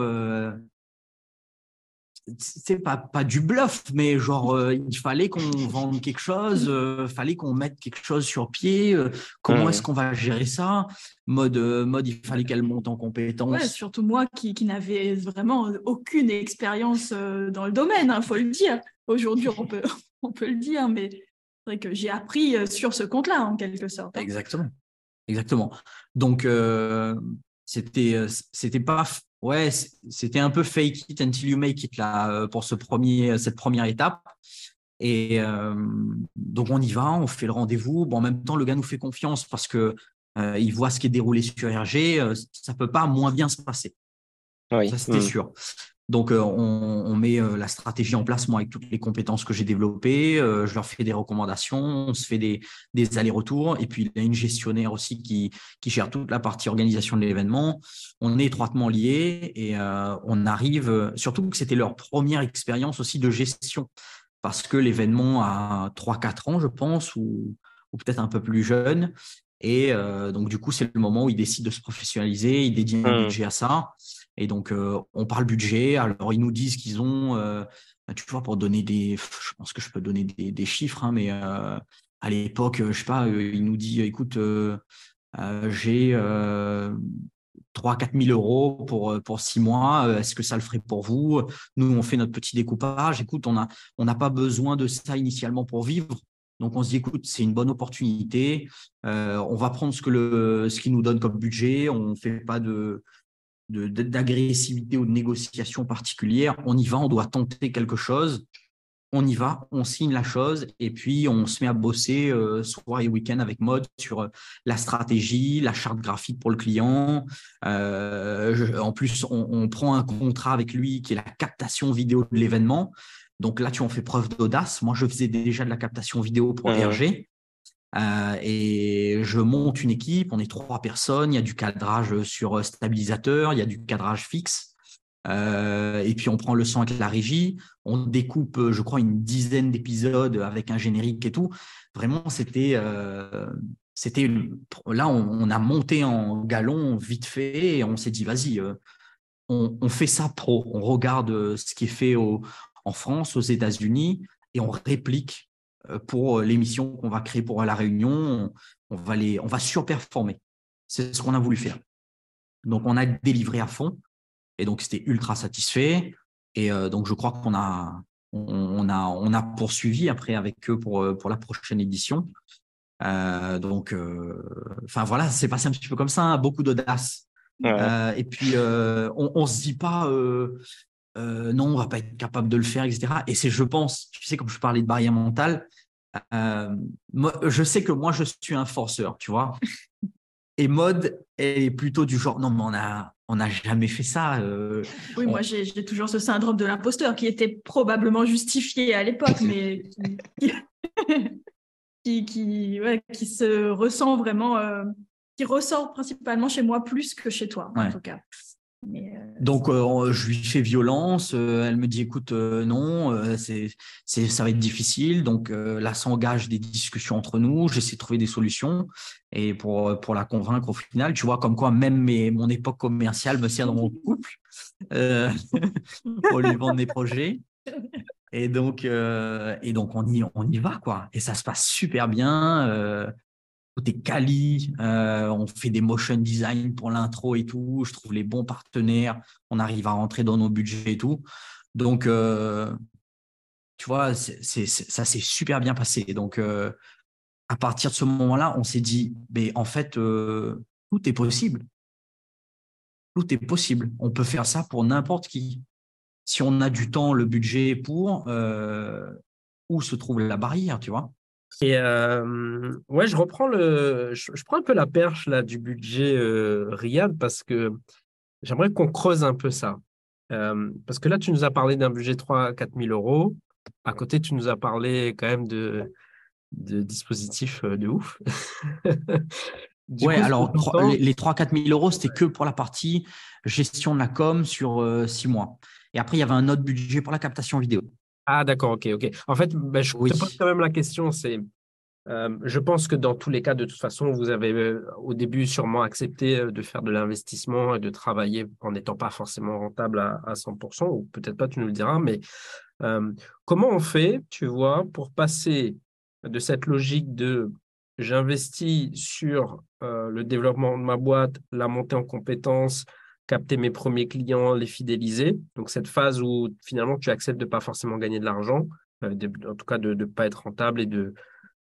c'est pas, pas du bluff, mais genre, euh, il fallait qu'on vende quelque chose, il euh, fallait qu'on mette quelque chose sur pied. Euh, comment est-ce qu'on va gérer ça? Mode, mode, il fallait qu'elle monte en compétence. Ouais, surtout moi qui, qui n'avais vraiment aucune expérience dans le domaine, il hein, faut le dire. Aujourd'hui, on peut, on peut le dire, mais c'est vrai que j'ai appris sur ce compte-là, en quelque sorte. Hein. Exactement. Exactement. Donc, c'était, c'était pas ouais, c'était un peu fake it until you make it là euh, pour ce premier, cette première étape. Et euh, donc on y va, on fait le rendez-vous. Bon, en même temps, le gars nous fait confiance parce que euh, il voit ce qui est déroulé sur RG. ça peut pas moins bien se passer. Oui. Ça c'était mmh. sûr. Donc, euh, on, met euh, la stratégie en place, moi, avec toutes les compétences que j'ai développées. Euh, je leur fais des recommandations, on se fait des, allers-retours. Et puis, il y a une gestionnaire aussi qui, gère toute la partie organisation de l'événement. On est étroitement liés et on arrive, surtout que c'était leur première expérience aussi de gestion, parce que l'événement a 3-4 ans, je pense, ou, peut-être un peu plus jeune. Et donc, du coup, c'est le moment où ils décident de se professionnaliser, ils dédient un mmh. budget à ça. Et donc, euh, on parle budget. Alors, ils nous disent qu'ils ont, euh, tu vois, pour donner des, je pense que je peux donner des, chiffres, hein, mais euh, à l'époque, je sais pas, il nous dit, écoute, j'ai 3 4 000 euros pour, pour six mois. Est-ce que ça le ferait pour vous? Nous, on fait notre petit découpage. Écoute, on n'a on pas besoin de ça initialement pour vivre. Donc, on se dit, écoute, c'est une bonne opportunité. on va prendre ce que nous donne comme budget. On ne fait pas de, d'agressivité ou de négociation particulière. On y va, on doit tenter quelque chose. On y va, on signe la chose et puis on se met à bosser euh, soir et week-end avec Mode sur euh, la stratégie, la charte graphique pour le client. Euh, en plus, on, prend un contrat avec lui qui est la captation vidéo de l'événement. Donc là, tu en fais preuve d'audace. Moi, je faisais déjà de la captation vidéo pour RG. Euh, et je monte une équipe, on est trois personnes, il y a du cadrage sur stabilisateur, il y a du cadrage fixe. Euh, et puis on prend le son avec la régie, on découpe, je crois, une dizaine d'épisodes avec un générique et tout. Vraiment, c'était, euh, là, on, a monté en galon vite fait et on s'est dit, vas-y, on, fait ça pro. On regarde ce qui est fait en France, aux États-Unis et on réplique euh, pour euh, l'émission qu'on va créer pour la réunion, on, va, les, on va surperformer. C'est ce qu'on a voulu faire. Donc, on a délivré à fond. Et donc, c'était ultra satisfait. Et euh, donc, je crois qu'on a, on, a, on a poursuivi après avec eux pour, pour la prochaine édition. donc, enfin voilà, c'est passé un petit peu comme ça, hein, beaucoup d'audace. et puis, on ne se dit pas, euh, non, on va pas être capable de le faire, etc. Et c'est, je pense, tu sais, comme je parlais de barrière mentale, euh, je sais que moi, je suis un forceur, tu vois. Et mode est plutôt du genre, non, mais on a, on n'a jamais fait ça. Euh, oui, moi, j'ai, toujours ce syndrome de l'imposteur qui était probablement justifié à l'époque, mais qui, qui, qui, se ressent vraiment, qui ressort principalement chez moi plus que chez toi, en tout cas. Euh, Donc, euh, je lui fais violence. Euh, elle me dit, écoute, non, c'est, ça va être difficile. Donc, là s'engage des discussions entre nous. J'essaie de trouver des solutions. Et pour, pour la convaincre au final, tu vois, comme quoi même mes, mon époque commerciale me sert dans mon couple pour lui vendre mes projets. Et donc, et donc on, y, on y va, quoi. Et ça se passe super bien côté quali, euh, on fait des motion design pour l'intro et tout. Je trouve les bons partenaires, on arrive à rentrer dans nos budgets et tout. Donc, euh, tu vois, ça s'est super bien passé. Donc, euh, à partir de ce moment-là, on s'est dit, mais en fait, tout est possible. Tout est possible. On peut faire ça pour n'importe qui. Si on a du temps, le budget pour, où se trouve la barrière, tu vois? Et euh, ouais, je reprends le, je, prends un peu la perche là du budget euh, Riyad parce que j'aimerais qu'on creuse un peu ça. Euh, parce que là, tu nous as parlé d'un budget 3 4 000 euros. À côté, tu nous as parlé quand même de, de dispositifs de ouf. ouais, alors les, 3-4 000 euros, c'était que pour la partie gestion de la com sur six mois. Et après, il y avait un autre budget pour la captation vidéo. Ah, d'accord, ok, ok. En fait, ben, je te pose quand même la question, c'est, euh, je pense que dans tous les cas, de toute façon, vous avez euh, au début sûrement accepté euh, de faire de l'investissement et de travailler en n'étant pas forcément rentable à, 100%, ou peut-être pas, tu nous le diras, mais comment on fait, tu vois, pour passer de cette logique de j'investis sur le développement de ma boîte, la montée en compétences, capter mes premiers clients, les fidéliser. Donc cette phase où finalement tu acceptes de pas forcément gagner de l'argent, euh, en tout cas de ne pas être rentable et de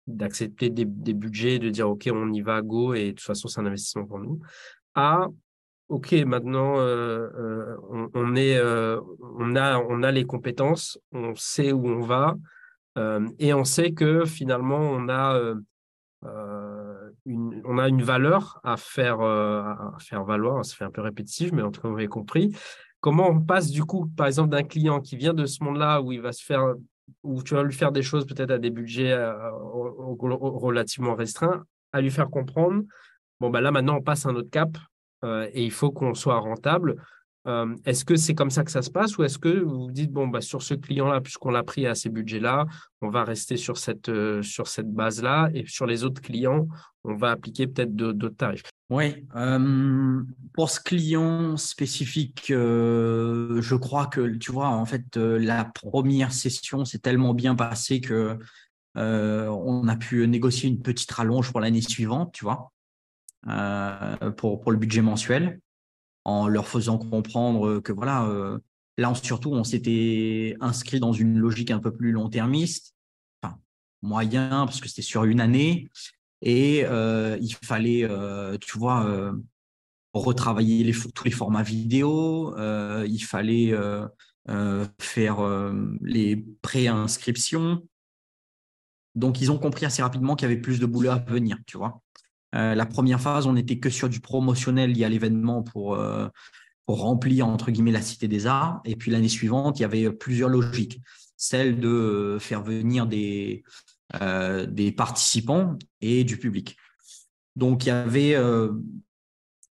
d'accepter des, budgets, de dire ok on y va go et de toute façon c'est un investissement pour nous. À ok maintenant euh, euh, on, est on a on a les compétences, on sait où on va et on sait que finalement on a on a une valeur à faire, euh, à faire valoir, ça fait un peu répétitif, mais en tout cas, vous avez compris. Comment on passe du coup, par exemple, d'un client qui vient de ce monde-là où il va se faire, où tu vas lui faire des choses peut-être à des budgets euh, relativement restreints, à lui faire comprendre, bon, ben là maintenant, on passe un autre cap euh, et il faut qu'on soit rentable. Euh, est-ce que c'est comme ça que ça se passe ou est-ce que vous vous dites, bon, bah, sur ce client-là, puisqu'on l'a pris à ces budgets-là, on va rester sur cette, euh, base-là et sur les autres clients, on va appliquer peut-être d'autres tarifs? Oui, euh, pour ce client spécifique, je crois que, tu vois, en fait, la première session s'est tellement bien passée que on a pu négocier une petite rallonge pour l'année suivante, tu vois, pour, pour le budget mensuel en leur faisant comprendre que voilà, euh, là surtout on s'était inscrit dans une logique un peu plus long-termiste, moyen parce que c'était sur une année et euh, il fallait, euh, tu vois, retravailler tous les formats vidéo, il fallait faire les pré-inscriptions. Donc ils ont compris assez rapidement qu'il y avait plus de boulot à venir, tu vois. Euh, la première phase, on n'était que sur du promotionnel lié à l'événement pour, euh, pour, remplir, entre guillemets, la Cité des Arts. Et puis l'année suivante, il y avait plusieurs logiques. Celle de faire venir des, euh, participants et du public. Donc, il y avait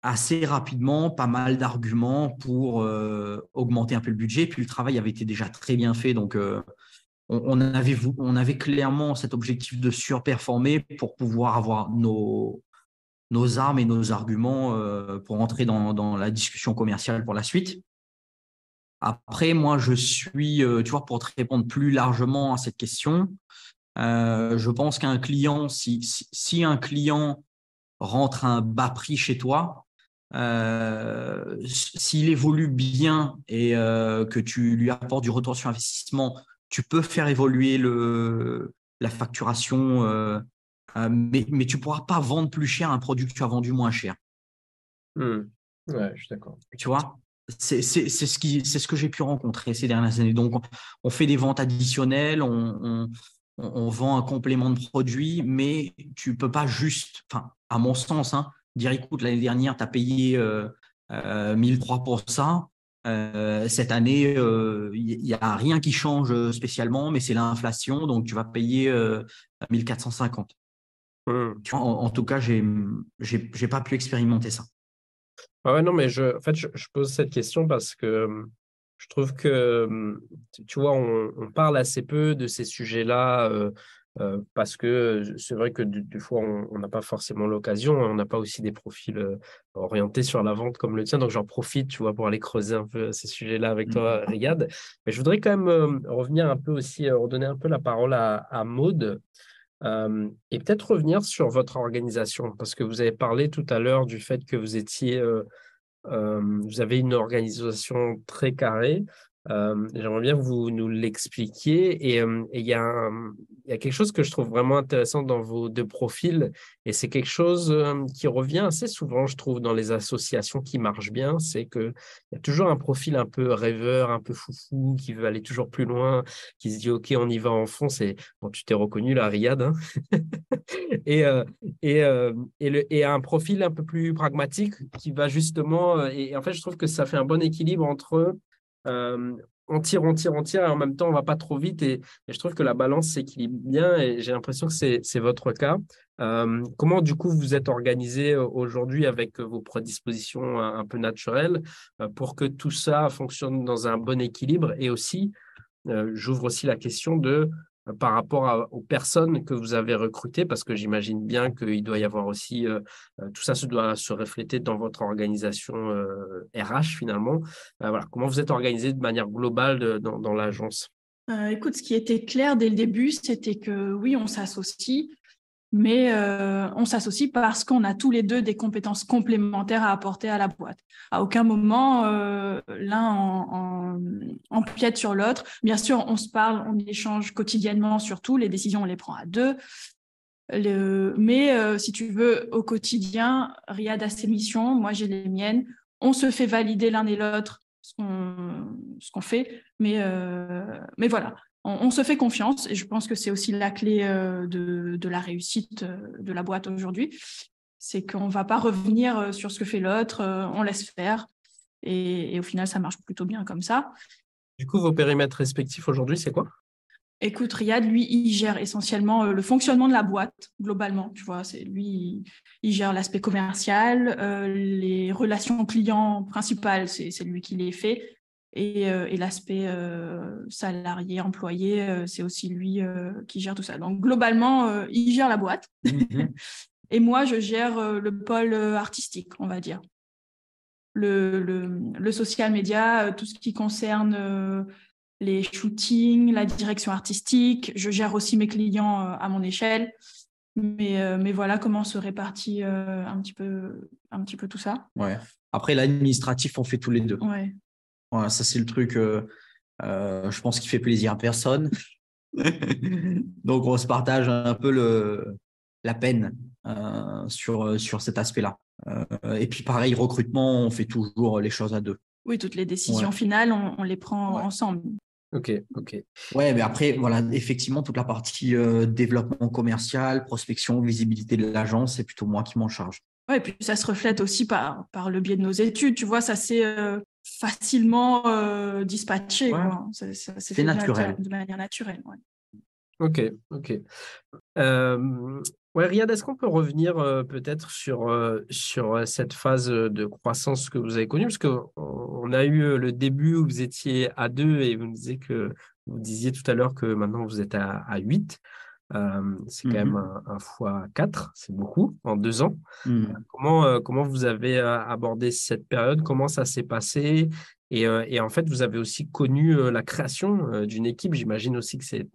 assez rapidement pas mal d'arguments pour augmenter un peu le budget. Puis le travail avait été déjà très bien fait. Donc, on avait clairement cet objectif de surperformer pour pouvoir avoir nos, nos armes et nos arguments euh, pour entrer dans, la discussion commerciale pour la suite. Après, moi, je suis, euh, tu vois, pour te répondre plus largement à cette question, euh, je pense qu'un client, si, si, un client rentre à un bas prix chez toi, s'il évolue bien et que tu lui apportes du retour sur investissement, tu peux faire évoluer le, la facturation euh, mais, mais tu ne pourras pas vendre plus cher un produit que tu as vendu moins cher. Mmh. Ouais, je suis d'accord. Tu vois? C'est ce, qui, ce que j'ai pu rencontrer ces dernières années. Donc, on fait des ventes additionnelles, on, on, vend un complément de produit, mais tu ne peux pas juste, enfin, à mon sens, hein, dire écoute, l'année dernière, tu as payé euh, 1003 euh, pour ça. Euh, cette année, il n'y a rien qui change spécialement, mais c'est l'inflation, donc tu vas payer 1450. Mmh. En, tout cas, j'ai n'ai pas pu expérimenter ça. Ah ouais, non, mais je, en fait, je, pose cette question parce que mmh, je trouve que, mmh, tu vois, on, parle assez peu de ces sujets-là euh, euh, parce que c'est vrai que des fois, on n'a pas forcément l'occasion. Hein, on n'a pas aussi des profils euh, orientés sur la vente comme le tien. Donc, j'en profite, tu vois, pour aller creuser un peu ces sujets-là avec toi, Riyad. Mais je voudrais quand même revenir un peu aussi, redonner un peu la parole à, à Maude et peut-être revenir sur votre organisation, parce que vous avez parlé tout à l'heure du fait que vous étiez, vous avez une organisation très carrée. Euh, j'aimerais bien que vous nous l'expliquiez. Et euh, il y, a quelque chose que je trouve vraiment intéressant dans vos deux profils. Et c'est quelque chose euh, qui revient assez souvent, je trouve, dans les associations qui marchent bien. C'est qu'il y a toujours un profil un peu rêveur, un peu foufou, qui veut aller toujours plus loin, qui se dit OK, on y va en fond. C'est bon, tu t'es reconnu là, Riyad. Hein et, et, et, le, et un profil un peu plus pragmatique qui va justement. Et, en fait, je trouve que ça fait un bon équilibre entre euh, on tire, on tire, on tire, et en même temps, on va pas trop vite. Et, je trouve que la balance s'équilibre bien, et j'ai l'impression que c'est votre cas. Euh, comment, du coup, vous êtes organisé euh, aujourd'hui avec vos prédispositions un, peu naturelles pour que tout ça fonctionne dans un bon équilibre? Et aussi, j'ouvre aussi la question de par rapport aux personnes que vous avez recrutées, parce que j'imagine bien qu'il doit y avoir aussi, euh, euh, tout ça se doit se refléter dans votre organisation RH euh, finalement. voilà, comment vous êtes organisé de manière globale dans l'agence? Écoute, ce qui était clair dès le début, c'était que oui, on s'associe, mais euh, on s'associe parce qu'on a tous les deux des compétences complémentaires à apporter à la boîte. À aucun moment, euh, l'un en, empiète sur l'autre. Bien sûr, on se parle, on échange quotidiennement sur tout, les décisions, on les prend à deux. mais euh, si tu veux, au quotidien, Riyad a ses missions, moi j'ai les miennes. On se fait valider l'un et l'autre ce qu'on fait, mais voilà on, se fait confiance et je pense que c'est aussi la clé euh, de, la réussite euh, de la boîte aujourd'hui. C'est qu'on ne va pas revenir euh, sur ce que fait l'autre, on laisse faire et, au final, ça marche plutôt bien comme ça. Du coup, vos périmètres respectifs aujourd'hui, c'est quoi? Écoute, Riyad, lui, il gère essentiellement le fonctionnement de la boîte, globalement. Tu vois, c'est lui, il, gère l'aspect commercial, les relations clients principales, c'est lui qui les fait. Et, euh, et l'aspect euh, salarié, employé, euh, c'est aussi lui qui gère tout ça. Donc globalement, il gère la boîte. Mhm. et moi, je gère le pôle artistique, on va dire. Le, le, le social media, tout ce qui concerne les shootings, la direction artistique. Je gère aussi mes clients à mon échelle. Mais, mais voilà comment se répartit un, petit peu, un petit peu tout ça. Ouais. Après, l'administratif, on fait tous les deux. Ouais. Voilà, ça, c'est le truc, euh, euh, je pense, qui fait plaisir à personne. Donc, on se partage un peu le, la peine euh, sur, sur cet aspect-là. et puis, pareil, recrutement, on fait toujours les choses à deux. Oui, toutes les décisions finales, on, les prend ensemble. Ok, ok. Ouais, mais après, voilà, effectivement, toute la partie développement commercial, prospection, visibilité de l'agence, c'est plutôt moi qui m'en charge. Ouais, et puis ça se reflète aussi par, par le biais de nos études. Tu vois, ça c'est facilement euh, dispatché. C'est naturel. De manière naturelle. Ok, ok. Euh, ouais, Riyad, est-ce qu'on peut revenir euh, peut-être sur, euh, sur cette phase de croissance que vous avez connue? Parce qu'on a eu le début où vous étiez à 2 et vous disiez, que, vous disiez tout à l'heure que maintenant vous êtes à, à 8. Euh, c'est quand même mmh un, fois 4, c'est beaucoup en deux ans. Mmh. Euh, comment, euh, comment vous avez abordé cette période? Comment ça s'est passé? Et, et, en fait, vous avez aussi connu la création d'une équipe. J'imagine aussi que c'est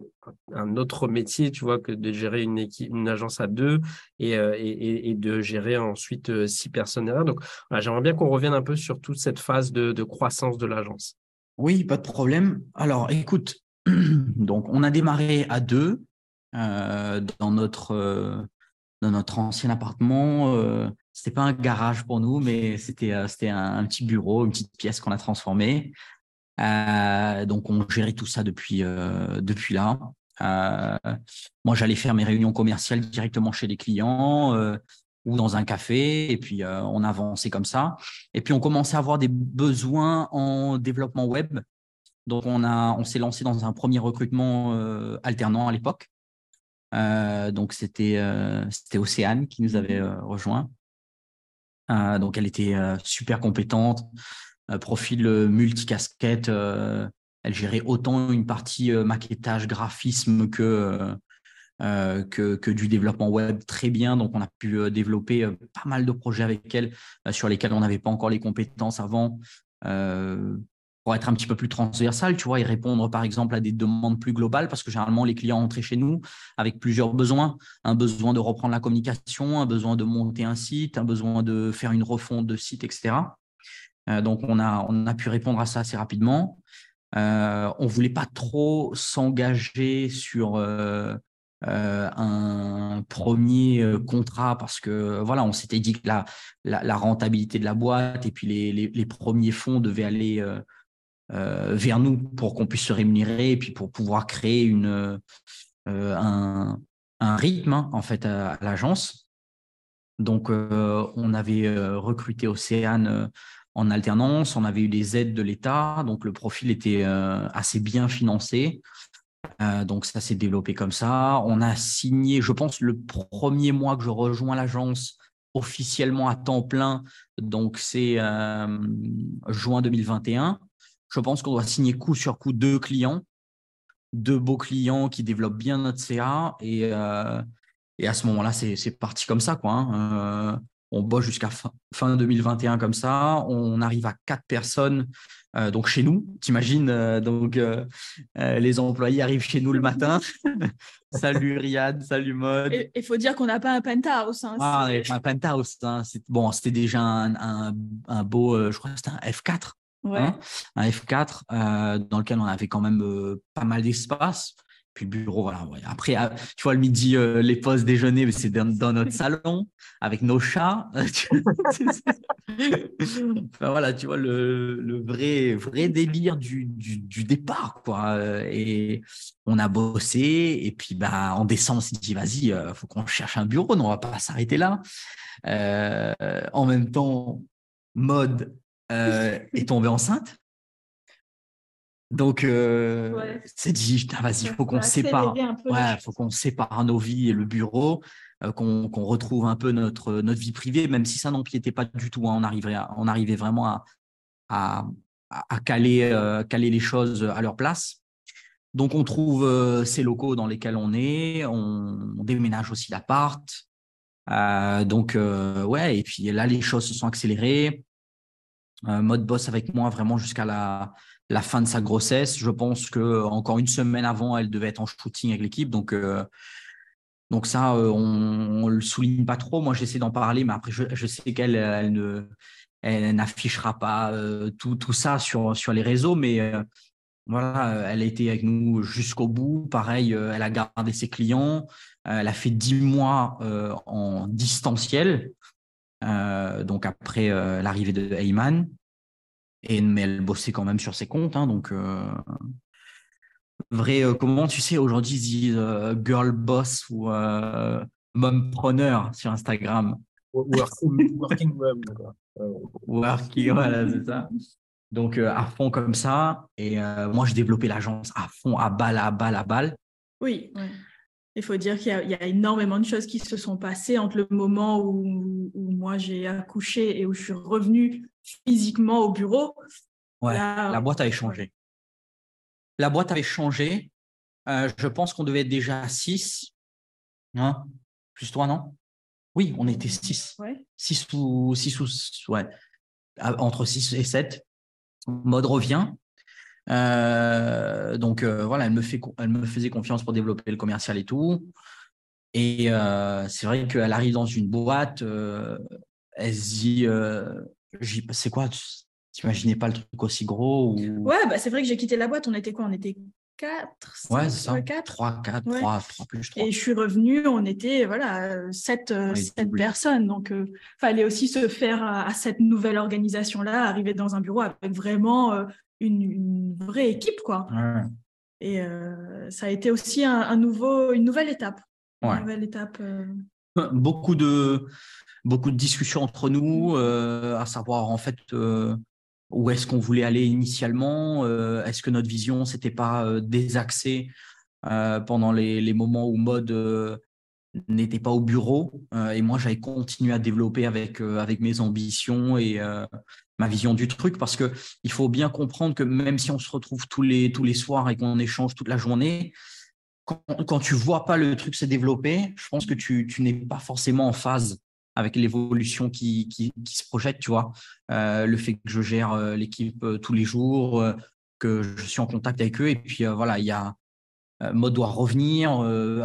un autre métier, tu vois, que de gérer une, équipe, une agence à deux et, et, et de gérer ensuite six personnes derrière. Donc, j'aimerais bien qu'on revienne un peu sur toute cette phase de, de croissance de l'agence. Oui, pas de problème. Alors, écoute, donc on a démarré à deux. Euh, dans, notre, euh, dans notre ancien appartement. Euh, c'était pas un garage pour nous, mais c'était c'était un, petit bureau, une petite pièce qu'on a transformée. donc, on gérait tout ça depuis, depuis là. moi, j'allais faire mes réunions commerciales directement chez les clients ou dans un café, et puis on avançait comme ça. Et puis, on commençait à avoir des besoins en développement web. Donc, on, on s'est lancé dans un premier recrutement alternant à l'époque. Euh, donc, c'était euh, c'était Océane qui nous avait euh, rejoint. donc, elle était super compétente, profil multicasquette. elle gérait autant une partie maquettage, graphisme que, que, que, du développement web très bien. Donc, on a pu développer pas mal de projets avec elle sur lesquels on n'avait pas encore les compétences avant pour être un petit peu plus transversal, tu vois, et répondre par exemple à des demandes plus globales, parce que généralement les clients entraient chez nous avec plusieurs besoins, un besoin de reprendre la communication, un besoin de monter un site, un besoin de faire une refonte de site, etc. Euh, donc on a, on a pu répondre à ça assez rapidement. on ne voulait pas trop s'engager sur un premier contrat parce que voilà, on s'était dit que la, la, rentabilité de la boîte et puis les, les, premiers fonds devaient aller vers nous pour qu'on puisse se rémunérer et puis pour pouvoir créer une, un, un, rythme hein, en fait à l'agence. Donc, euh, on avait euh, recruté Océane euh, en alternance, on avait eu des aides de l'État, donc le profil était assez bien financé. donc, ça s'est développé comme ça. On a signé, je pense, le premier mois que je rejoins l'agence officiellement à temps plein, donc c'est juin 2021. Je pense qu'on doit signer coup sur coup deux clients, deux beaux clients qui développent bien notre CA et, et à ce moment-là, c'est parti comme ça. Quoi, hein. euh, on bosse jusqu'à fin, 2021 comme ça. On arrive à quatre personnes euh, donc chez nous. T'imagines, euh, donc les employés arrivent chez nous le matin. salut Riyad, salut Mode. Il faut dire qu'on n'a pas un penthouse. Hein, ah, un penthouse. Hein, bon, c'était déjà un, beau, je crois que c'était un F4. Hein, un F4 dans lequel on avait quand même pas mal d'espace. Puis le bureau, voilà. Après, ah, tu vois, le midi, euh, les pauses déjeuner, c'est dans, notre salon avec nos chats. voilà, tu vois, le, vrai, vrai délire du, du, départ, quoi. Et on a bossé. Et puis, bah, en décembre, on s'est dit, vas-y, il euh, faut qu'on cherche un bureau. Non, on va pas s'arrêter là. Euh, en même temps, mode est tombée enceinte. Donc, euh, c'est dit, vas-y, il faut qu'on sépare. Ouais, faut qu'on sépare nos vies et le bureau, euh, qu'on retrouve un peu notre, notre vie privée, même si ça n'empiétait pas du tout. Hein, on, arrivait on arrivait vraiment à, à, à caler, euh, caler les choses à leur place. Donc, on trouve ces locaux dans lesquels on est, on, on déménage aussi l'appart. donc, ouais, et puis là, les choses se sont accélérées. Mode boss avec moi vraiment jusqu'à la fin de sa grossesse. Je pense que encore une semaine avant, elle devait être en shooting avec l'équipe. Donc, euh, donc ça, euh, on, ne le souligne pas trop. Moi, j'essaie d'en parler, mais après, je, sais qu'elle elle ne, elle n'affichera pas euh, tout, tout, ça sur, sur les réseaux, mais voilà, elle a été avec nous jusqu'au bout. Pareil, elle a gardé ses clients. elle a fait dix mois en distanciel. Donc après l'arrivée de Heyman. Et, mais elle bossait quand même sur ses comptes. Hein, donc, euh, vrai, euh, comment tu sais, aujourd'hui, ils disent euh, girl boss ou mompreneur sur Instagram? Working, mom. Working, voilà, c'est ça. Donc, à fond comme ça. Et moi, j'ai développé l'agence à fond, à balle, à balle, à balle. Oui, il faut dire qu'il y, a énormément de choses qui se sont passées entre le moment où, où moi j'ai accouché et où je suis revenue physiquement au bureau. Ouais, la boîte avait changé. La boîte avait changé. Euh, je pense qu'on devait être déjà à 6. Hein Plus toi, non? Oui, on était 6. 6 ou 6 ou ouais. Entre 6 et 7. Mode revient. Euh, donc euh, voilà, elle me, fait, elle me faisait confiance pour développer le commercial et tout. Et c'est vrai qu'elle arrive dans une boîte, elle se dit c'est quoi Tu n'imaginais pas le truc aussi gros ou... Ouais, bah c'est vrai que j'ai quitté la boîte. On était quoi? On était 4 Ouais, c'est ça. 4 3, 4, 3, 3 plus 3. Et je suis revenue, on était voilà, 7, euh, personnes. Donc, il euh, fallait aussi se faire à, cette nouvelle organisation-là, arriver dans un bureau avec vraiment euh, une, vraie équipe. quoi. Et ça a été aussi un, nouveau, une nouvelle étape. Une nouvelle étape. Beaucoup de beaucoup de discussions entre nous, euh, à savoir en fait euh, où est-ce qu'on voulait aller initialement, euh, est-ce que notre vision s'était pas désaxée pendant les, moments où mode n'était pas au bureau et moi j'avais continué à développer avec avec mes ambitions et ma vision du truc parce que il faut bien comprendre que même si on se retrouve tous les tous les soirs et qu'on échange toute la journée quand, quand tu vois pas le truc se développer, je pense que tu, tu n'es pas forcément en phase avec l'évolution qui, qui, se projette, tu vois. Euh, le fait que je gère euh, l'équipe euh, tous les jours, que je suis en contact avec eux. Et puis voilà, il y a mode doit revenir,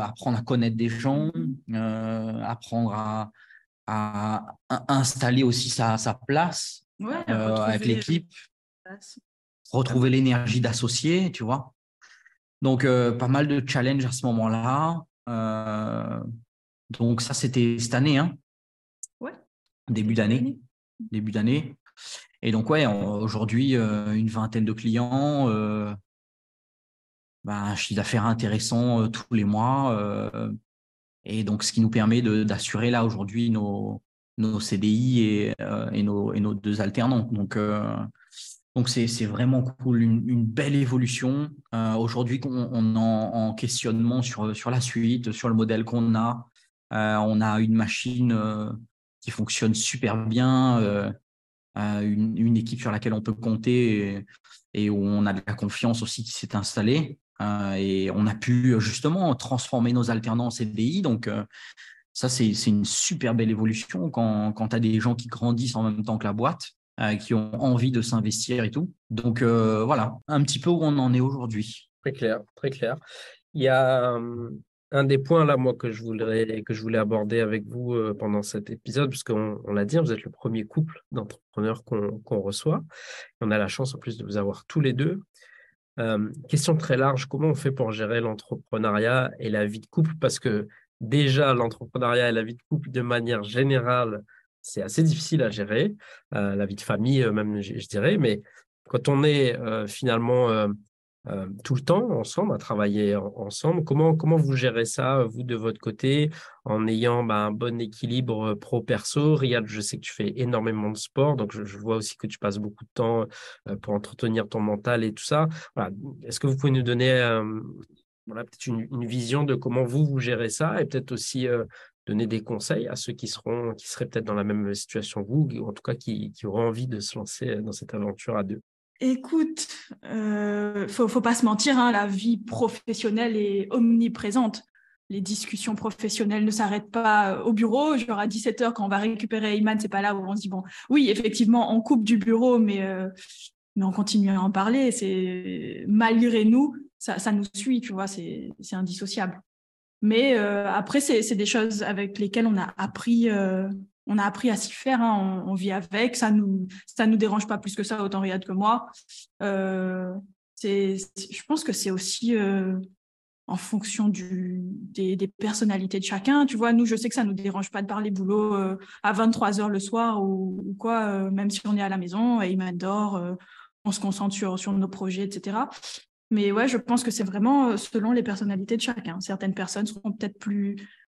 apprendre à connaître des gens, apprendre à, à, installer aussi sa, sa place avec l'équipe. retrouver l'énergie d'associer, tu vois. Donc, pas mal de challenges à ce moment-là. donc, ça, c'était cette année, hein Ouais. Début d'année. Début d'année. Et donc, ouais, aujourd'hui, une vingtaine de clients, ben, un chiffre d'affaires intéressant tous les mois. et donc, ce qui nous permet d'assurer là aujourd'hui nos, nos CDI et, et, nos, deux alternants. Donc, donc c'est vraiment cool, une, belle évolution. Aujourd'hui, on, est en, questionnement sur, sur la suite, sur le modèle qu'on a. on a une machine qui fonctionne super bien, une, équipe sur laquelle on peut compter et, et, où on a de la confiance aussi qui s'est installée. Euh, et on a pu justement transformer nos alternants en CDI. Donc, euh, ça, c'est une super belle évolution quand, tu as des gens qui grandissent en même temps que la boîte, euh, qui ont envie de s'investir et tout. Donc, voilà, un petit peu où on en est aujourd'hui. Très clair, très clair. Il y a un des points là, moi, que je voulais, aborder avec vous pendant cet épisode, parce qu'on l'a dit, vous êtes le premier couple d'entrepreneurs qu'on reçoit. on a la chance en plus de vous avoir tous les deux. Euh, question très large, comment on fait pour gérer l'entrepreneuriat et la vie de couple? Parce que déjà, l'entrepreneuriat et la vie de couple, de manière générale, c'est assez difficile à gérer. Euh, la vie de famille, euh, même, je, dirais. Mais quand on est finalement euh, tout le temps ensemble, à travailler ensemble. Comment, comment vous gérez ça, vous, de votre côté, en ayant bah, un bon équilibre pro-perso Riyad, je sais que tu fais énormément de sport, donc je, vois aussi que tu passes beaucoup de temps pour entretenir ton mental et tout ça. Est-ce que vous pouvez nous donner voilà, peut-être une, vision de comment vous, vous gérez ça et peut-être aussi donner des conseils à ceux qui, seront, qui seraient peut-être dans la même situation que vous, ou en tout cas qui, qui auront envie de se lancer dans cette aventure à deux Écoute, euh, faut, faut pas se mentir, hein, la vie professionnelle est omniprésente. Les discussions professionnelles ne s'arrêtent pas euh, au bureau. Genre à 17h, quand on va récupérer Iman, c'est pas là où on se dit, bon, oui, effectivement, on coupe du bureau, mais, euh, mais on continue à en parler. C'est Malgré nous, ça, nous suit, tu vois, c'est indissociable. Mais euh, après, c'est des choses avec lesquelles on a appris on a appris à s'y faire, hein, on, vit avec, ça nous ça nous dérange pas plus que ça, autant Riyad que moi. Euh, c'est, je pense que c'est aussi euh, en fonction des, personnalités de chacun. Tu vois, nous, je sais que ça nous dérange pas de parler boulot euh, à 23 heures le soir ou, quoi, même si on est à la maison, et il dort, on se concentre sur nos projets, etc. Mais ouais, je pense que c'est vraiment selon les personnalités de chacun. Certaines personnes seront peut-être plus...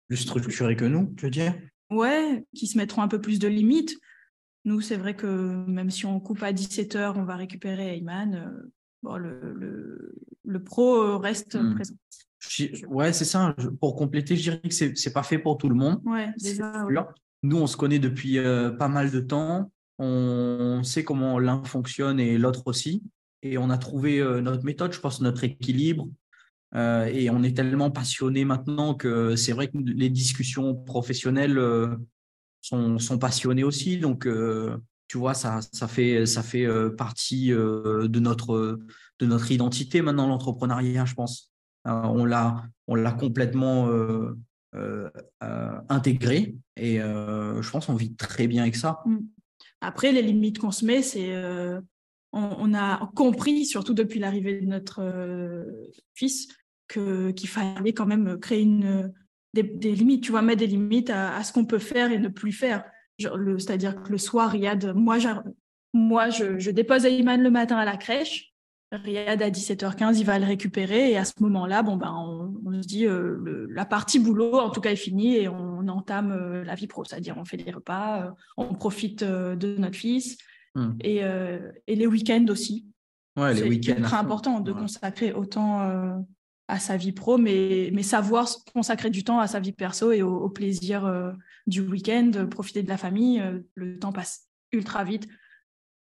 Plus structurées que nous, tu veux dire? Ouais, qui se mettront un peu plus de limites. Nous, c'est vrai que même si on coupe à 17 heures, on va récupérer Ayman. Euh, bon, le, le, pro reste hmm. présent. Ouais, c'est ça. Pour compléter, je dirais que c'est n'est pas fait pour tout le monde. Ouais, déjà, Nous, on se connaît depuis euh, pas mal de temps. On sait comment l'un fonctionne et l'autre aussi. Et on a trouvé euh, notre méthode, je pense, notre équilibre. Euh, et on est tellement passionné maintenant que c'est vrai que les discussions professionnelles euh, sont, sont passionnées aussi. Donc, tu vois, ça, ça fait, ça fait partie de, notre, de notre identité maintenant, l'entrepreneuriat, je pense. on l'a complètement intégré et je pense qu'on vit très bien avec ça. Mm. Après, les limites qu'on se met, c'est on, a compris, surtout depuis l'arrivée de notre fils, qu'il fallait quand même créer une, des, limites, tu vois, mettre des limites à, ce qu'on peut faire et ne plus faire. C'est-à-dire que le soir, Riyad, moi, moi je, dépose Ayman le matin à la crèche. Riyad, à 17h15, il va le récupérer. Et à ce moment-là, bon, ben, on, se dit, euh, la partie boulot, en tout cas, est finie et on, entame euh, la vie pro. C'est-à-dire, on fait des repas, euh, on profite de notre fils. Hmm. Et, et, les week-ends aussi. Ouais, les week-ends. C'est très important de consacrer autant à sa vie pro, mais, mais savoir consacrer du temps à sa vie perso et au, plaisir euh, du week-end, profiter de la famille. Euh, le temps passe ultra vite.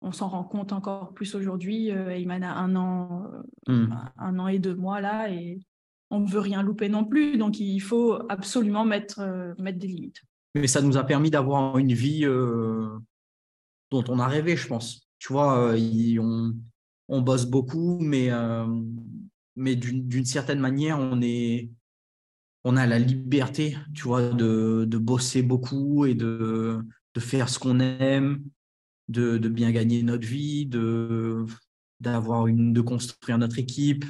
On s'en rend compte encore plus aujourd'hui. Euh, il a un an, hmm. un an et deux mois là, et on ne veut rien louper non plus. Donc il faut absolument mettre, mettre des limites. Mais ça nous a permis d'avoir une vie dont on a rêvé, je pense. Tu vois, on, on bosse beaucoup, mais mais d'une certaine manière, on, est, on a la liberté, tu vois, de, de bosser beaucoup et de, de faire ce qu'on aime, de, de, bien gagner notre vie, de, d'avoir une, de construire notre équipe.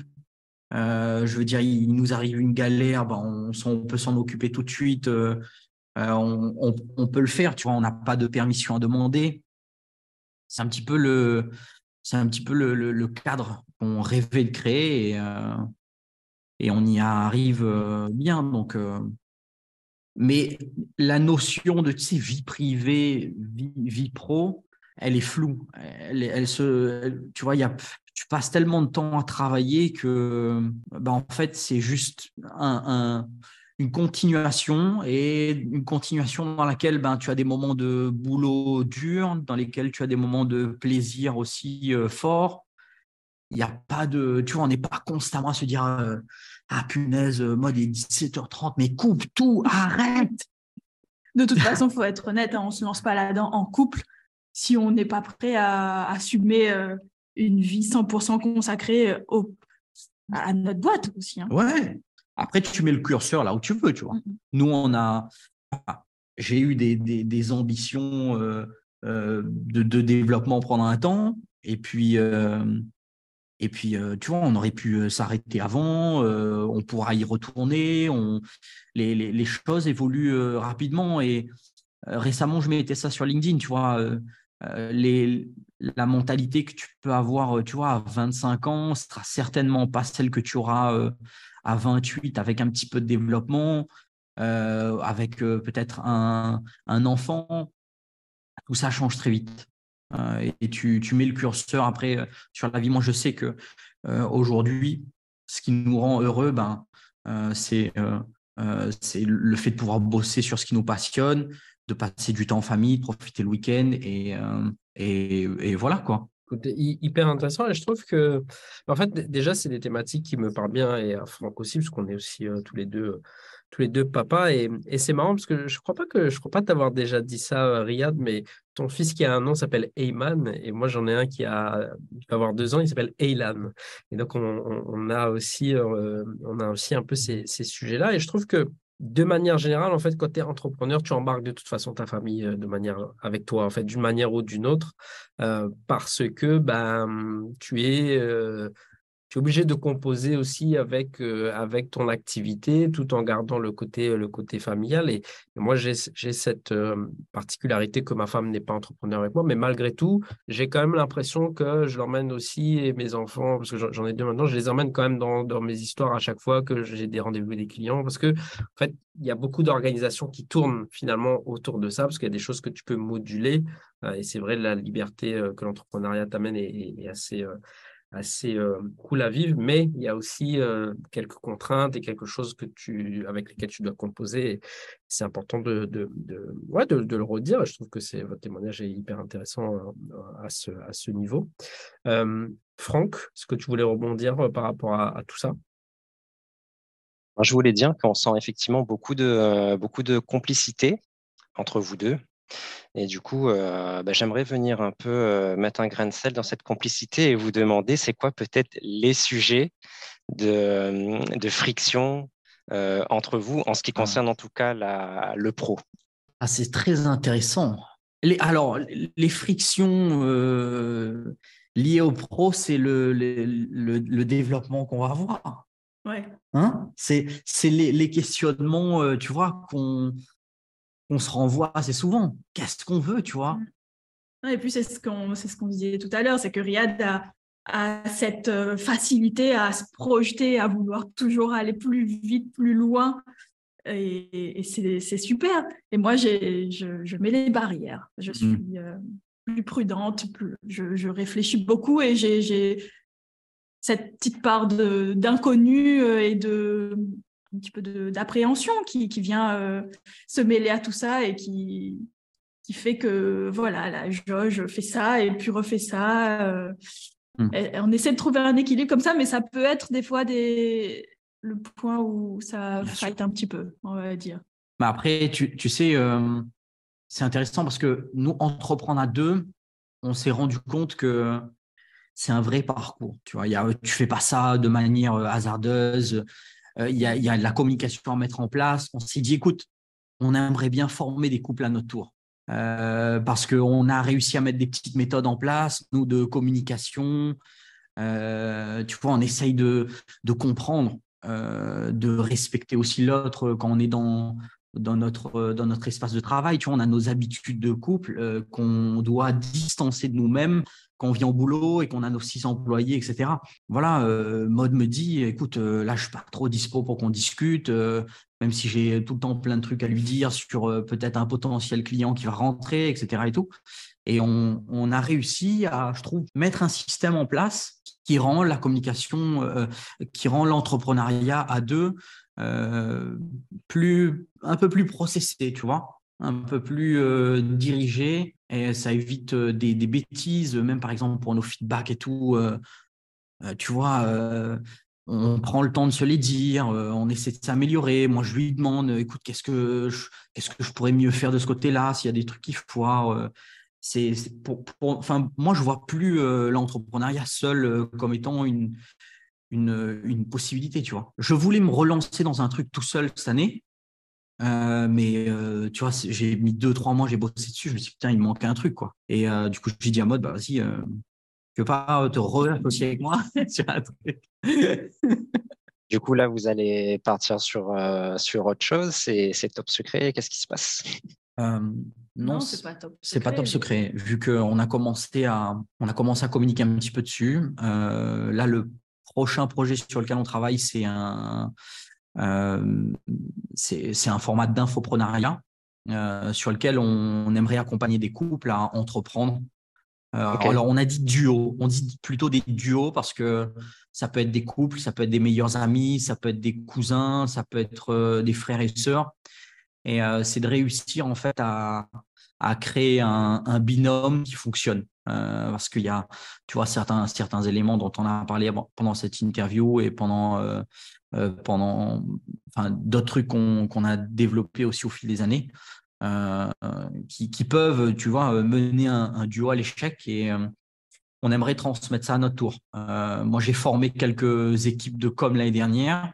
je veux dire, il, nous arrive une galère, ben, on, peut s'en occuper tout de suite. On, on, peut le faire, tu vois, on n'a pas de permission à demander. C'est un petit peu le, c'est un petit peu le, le, cadre qu'on rêvait de créer et, et on y arrive bien. Donc, mais la notion de vie privée, vie, pro, elle est floue. Elle, se, tu vois, y a, tu passes tellement de temps à travailler que, bah, en fait, c'est juste un, une continuation et une continuation dans laquelle ben, tu as des moments de boulot dur, dans lesquels tu as des moments de plaisir aussi euh, forts. Il n'y a pas de, tu vois, on n'est pas constamment à se dire, euh, ah punaise, euh, moi, il est 17h30, mais coupe tout, arrête. De toute façon, il faut être honnête, hein, on ne se lance pas là-dedans en couple si on n'est pas prêt à assumer euh, une vie 100% consacrée au, à notre boîte aussi. Hein. Ouais. Après, tu mets le curseur là où tu veux, tu vois. Nous, on a, j'ai eu des, des, ambitions euh, de, de, développement pendant un temps, et puis et puis, euh, tu vois, on aurait pu euh, s'arrêter avant, euh, on pourra y retourner, on... Les, les, choses évoluent rapidement. Et récemment, je mettais ça sur LinkedIn, tu vois, les... la mentalité que tu peux avoir, tu vois, à 25 ans, ce sera certainement pas celle que tu auras à 28 avec un petit peu de développement, avec peut-être un, enfant. Tout ça change très vite. Euh, et tu, mets le curseur après euh, sur la vie. Moi, je sais que euh, aujourd'hui, ce qui nous rend heureux, ben, c'est le fait de pouvoir bosser sur ce qui nous passionne, de passer du temps en famille, de profiter le week-end et, et, voilà quoi hyper intéressant et je trouve que en fait déjà c'est des thématiques qui me parlent bien et à Franck aussi parce qu'on est aussi tous les deux tous les deux papas. Et, c'est marrant parce que je crois pas que je crois pas t'avoir déjà dit ça, euh, Riyad, mais ton fils qui a un nom s'appelle Eyman et moi j'en ai un qui a il avoir deux ans, il s'appelle Eylan. Et donc on, a aussi euh, on a aussi un peu ces, sujets-là. Et je trouve que de manière générale, en fait, quand tu es entrepreneur, tu embarques de toute façon ta famille euh, de manière avec toi, en fait, d'une manière ou d'une autre, parce que ben tu es tu es obligé de composer aussi avec, euh, avec ton activité tout en gardant le côté, le côté familial. Et, moi, j'ai cette euh, particularité que ma femme n'est pas entrepreneur avec moi, mais malgré tout, j'ai quand même l'impression que je l'emmène aussi et mes enfants, parce que j'en ai deux maintenant, je les emmène quand même dans, dans mes histoires à chaque fois que j'ai des rendez-vous avec des clients, parce que en fait, il y a beaucoup d'organisations qui tournent finalement autour de ça, parce qu'il y a des choses que tu peux moduler. Euh, et c'est vrai, la liberté que l'entrepreneuriat t'amène est, est, assez assez euh, cool à vivre, mais il y a aussi euh, quelques contraintes et quelque chose que tu, avec lesquelles tu dois composer. C'est important de, de, de, ouais, de, de, le redire. Je trouve que c'est, votre témoignage est hyper intéressant euh, à, ce, à ce niveau. Franck, est-ce que tu voulais rebondir par rapport à, à tout ça? Je voulais dire qu'on sent effectivement beaucoup de, beaucoup de complicité entre vous deux. Et du coup, euh, bah, j'aimerais venir un peu euh, mettre un grain de sel dans cette complicité et vous demander c'est quoi peut-être les sujets de, de friction euh, entre vous en ce qui ah. concerne en tout cas la, le pro? Ah, c'est très intéressant. Les, alors, les frictions liées au pro, c'est le, le, le, développement qu'on va avoir. Ouais. Hein? C'est les, les, questionnements, tu vois, qu'on on se renvoie assez souvent. Qu'est-ce qu'on veut, tu vois? Et puis, c'est ce qu'on ce qu'on disait tout à l'heure, c'est que Riyad a, cette euh, facilité à se projeter, à vouloir toujours aller plus vite, plus loin. Et, c'est super. Et moi, je, je, mets les barrières. Je mmh. suis euh, plus prudente, je, réfléchis beaucoup et j'ai cette petite part d'inconnu euh, et de, un petit peu d'appréhension qui, qui, vient euh, se mêler à tout ça et qui, qui fait que voilà, la jauge fait ça et puis refait ça. Euh, hmm. on essaie de trouver un équilibre comme ça, mais ça peut être des fois des... le point où ça fight un petit peu, on va dire. Mais après, tu, tu sais, euh, c'est intéressant parce que nous, entreprendre à deux, on s'est rendu compte que c'est un vrai parcours. Tu vois, y a, tu fais pas ça de manière hasardeuse. Euh, il y, a, y, a, la communication à mettre en place. On s'est dit, écoute, on aimerait bien former des couples à notre tour. Euh, parce qu'on a réussi à mettre des petites méthodes en place, nous, de communication, tu vois, on essaye de, de comprendre, de respecter aussi l'autre quand on est dans, dans notre, dans notre espace de travail. Tu vois, on a nos habitudes de couple qu'on doit distancer de nous-mêmes quand on vient au boulot et qu'on a nos six employés, etc. Voilà, euh, Mode me dit, écoute, euh, là, je suis pas trop dispo pour qu'on discute, euh, même si j'ai tout le temps plein de trucs à lui dire sur peut-être un potentiel client qui va rentrer, etc. Et tout. Et on, on, a réussi à, je trouve, mettre un système en place qui rend la communication, qui rend l'entrepreneuriat à deux plus, un peu plus processé, tu vois un peu plus euh, dirigé et ça évite euh, des, bêtises, même par exemple pour nos feedbacks et tout. Euh, tu vois, on prend le temps de se les dire, on essaie de s'améliorer. Moi, je lui demande, écoute, qu'est-ce que je, qu'est-ce que je pourrais mieux faire de ce côté-là S'il y a des trucs qui foirent, c'est, pour, enfin, moi, je vois plus l'entrepreneuriat seul comme étant une, une, une, possibilité, tu vois. Je voulais me relancer dans un truc tout seul cette année, euh, mais euh, tu vois, j'ai mis deux, trois mois, j'ai bossé dessus. Je me suis dit, putain, il me manquait un truc, quoi. Et euh, du coup, j'ai dit à mode, bah vas-y, tu veux pas te aussi avec moi? Sur un truc Du coup, là, vous allez partir sur, sur autre chose. C'est top secret. Qu'est-ce qui se passe? Non, c'est pas top. C'est pas top secret, vu qu'on a commencé à, on a commencé à communiquer un petit peu dessus. là, le prochain projet sur lequel on travaille, c'est un, c'est un format d'infoprenariat euh, sur lequel on, aimerait accompagner des couples à entreprendre. Euh, alors, on a dit duo, on dit plutôt des duos parce que ça peut être des couples, ça peut être des meilleurs amis, ça peut être des cousins, ça peut être des frères et sœurs. Et c'est de réussir en fait à, à créer un, un, binôme qui fonctionne. Euh, parce qu'il y a, tu vois, certains, certains éléments dont on a parlé pendant cette interview et pendant, euh, euh, pendant enfin, d'autres trucs qu'on a développés aussi au fil des années, qui, qui, peuvent, tu vois, mener un, un duo à l'échec et on aimerait transmettre ça à notre tour. moi, j'ai formé quelques équipes de com l'année dernière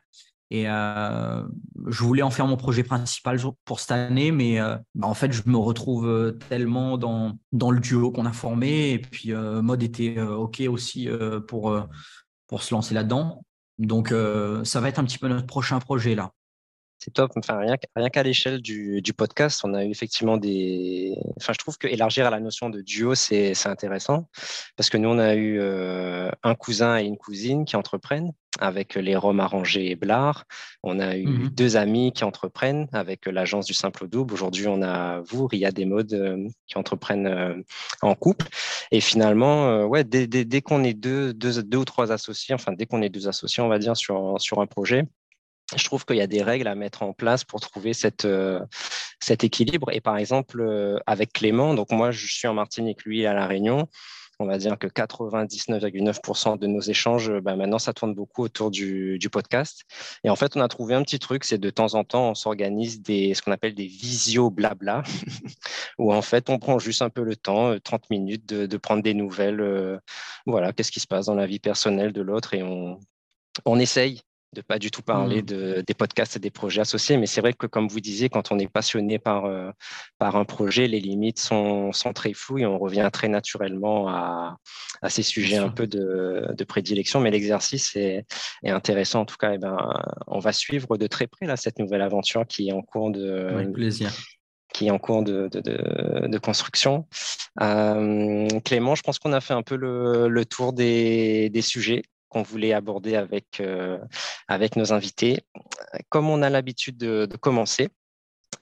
et euh, je voulais en faire mon projet principal pour cette année, mais euh, bah, en fait, je me retrouve euh, tellement dans, le duo qu'on a formé. Et puis, Mode était OK aussi pour se lancer là-dedans. Donc, ça va être un petit peu notre prochain projet là. C'est top. Enfin, rien, rien qu'à l'échelle du, du, podcast, on a eu effectivement des. Enfin, je trouve que élargir à la notion de duo, c'est intéressant parce que nous, on a eu euh, un cousin et une cousine qui entreprennent avec les Roms arrangés et Blard. On a eu mmh deux amis qui entreprennent avec l'agence du simple au double. Aujourd'hui, on a vous, Ria des modes, euh, qui entreprennent euh, en couple. Et finalement, ouais, dès, dès, dès qu'on est deux, deux, deux, ou trois associés, enfin, dès qu'on est deux associés, on va dire, sur, sur un projet, je trouve qu'il y a des règles à mettre en place pour trouver cette, euh, cet équilibre. Et par exemple, euh, avec Clément, donc moi, je suis en Martinique, lui à La Réunion. On va dire que 99,9% de nos échanges, bah, maintenant, ça tourne beaucoup autour du, podcast. Et en fait, on a trouvé un petit truc, c'est de temps en temps, on s'organise des, ce qu'on appelle des visio blabla, où en fait, on prend juste un peu le temps, 30 euh, minutes, de, de prendre des nouvelles. voilà, qu'est-ce qui se passe dans la vie personnelle de l'autre et on, on essaye de pas du tout parler mmh. de, des podcasts et des projets associés. Mais c'est vrai que, comme vous disiez, quand on est passionné par, euh, par un projet, les limites sont, sont, très floues et on revient très naturellement à, à ces sujets un peu de, de prédilection. Mais l'exercice est, est, intéressant. En tout cas, et eh ben, on va suivre de très près là, cette nouvelle aventure qui est en cours de. plaisir qui est en cours de, de, de, de construction. Euh, Clément, je pense qu'on a fait un peu le, le tour des, des sujets qu'on voulait aborder avec, euh, avec nos invités. Comme on a l'habitude de, commencer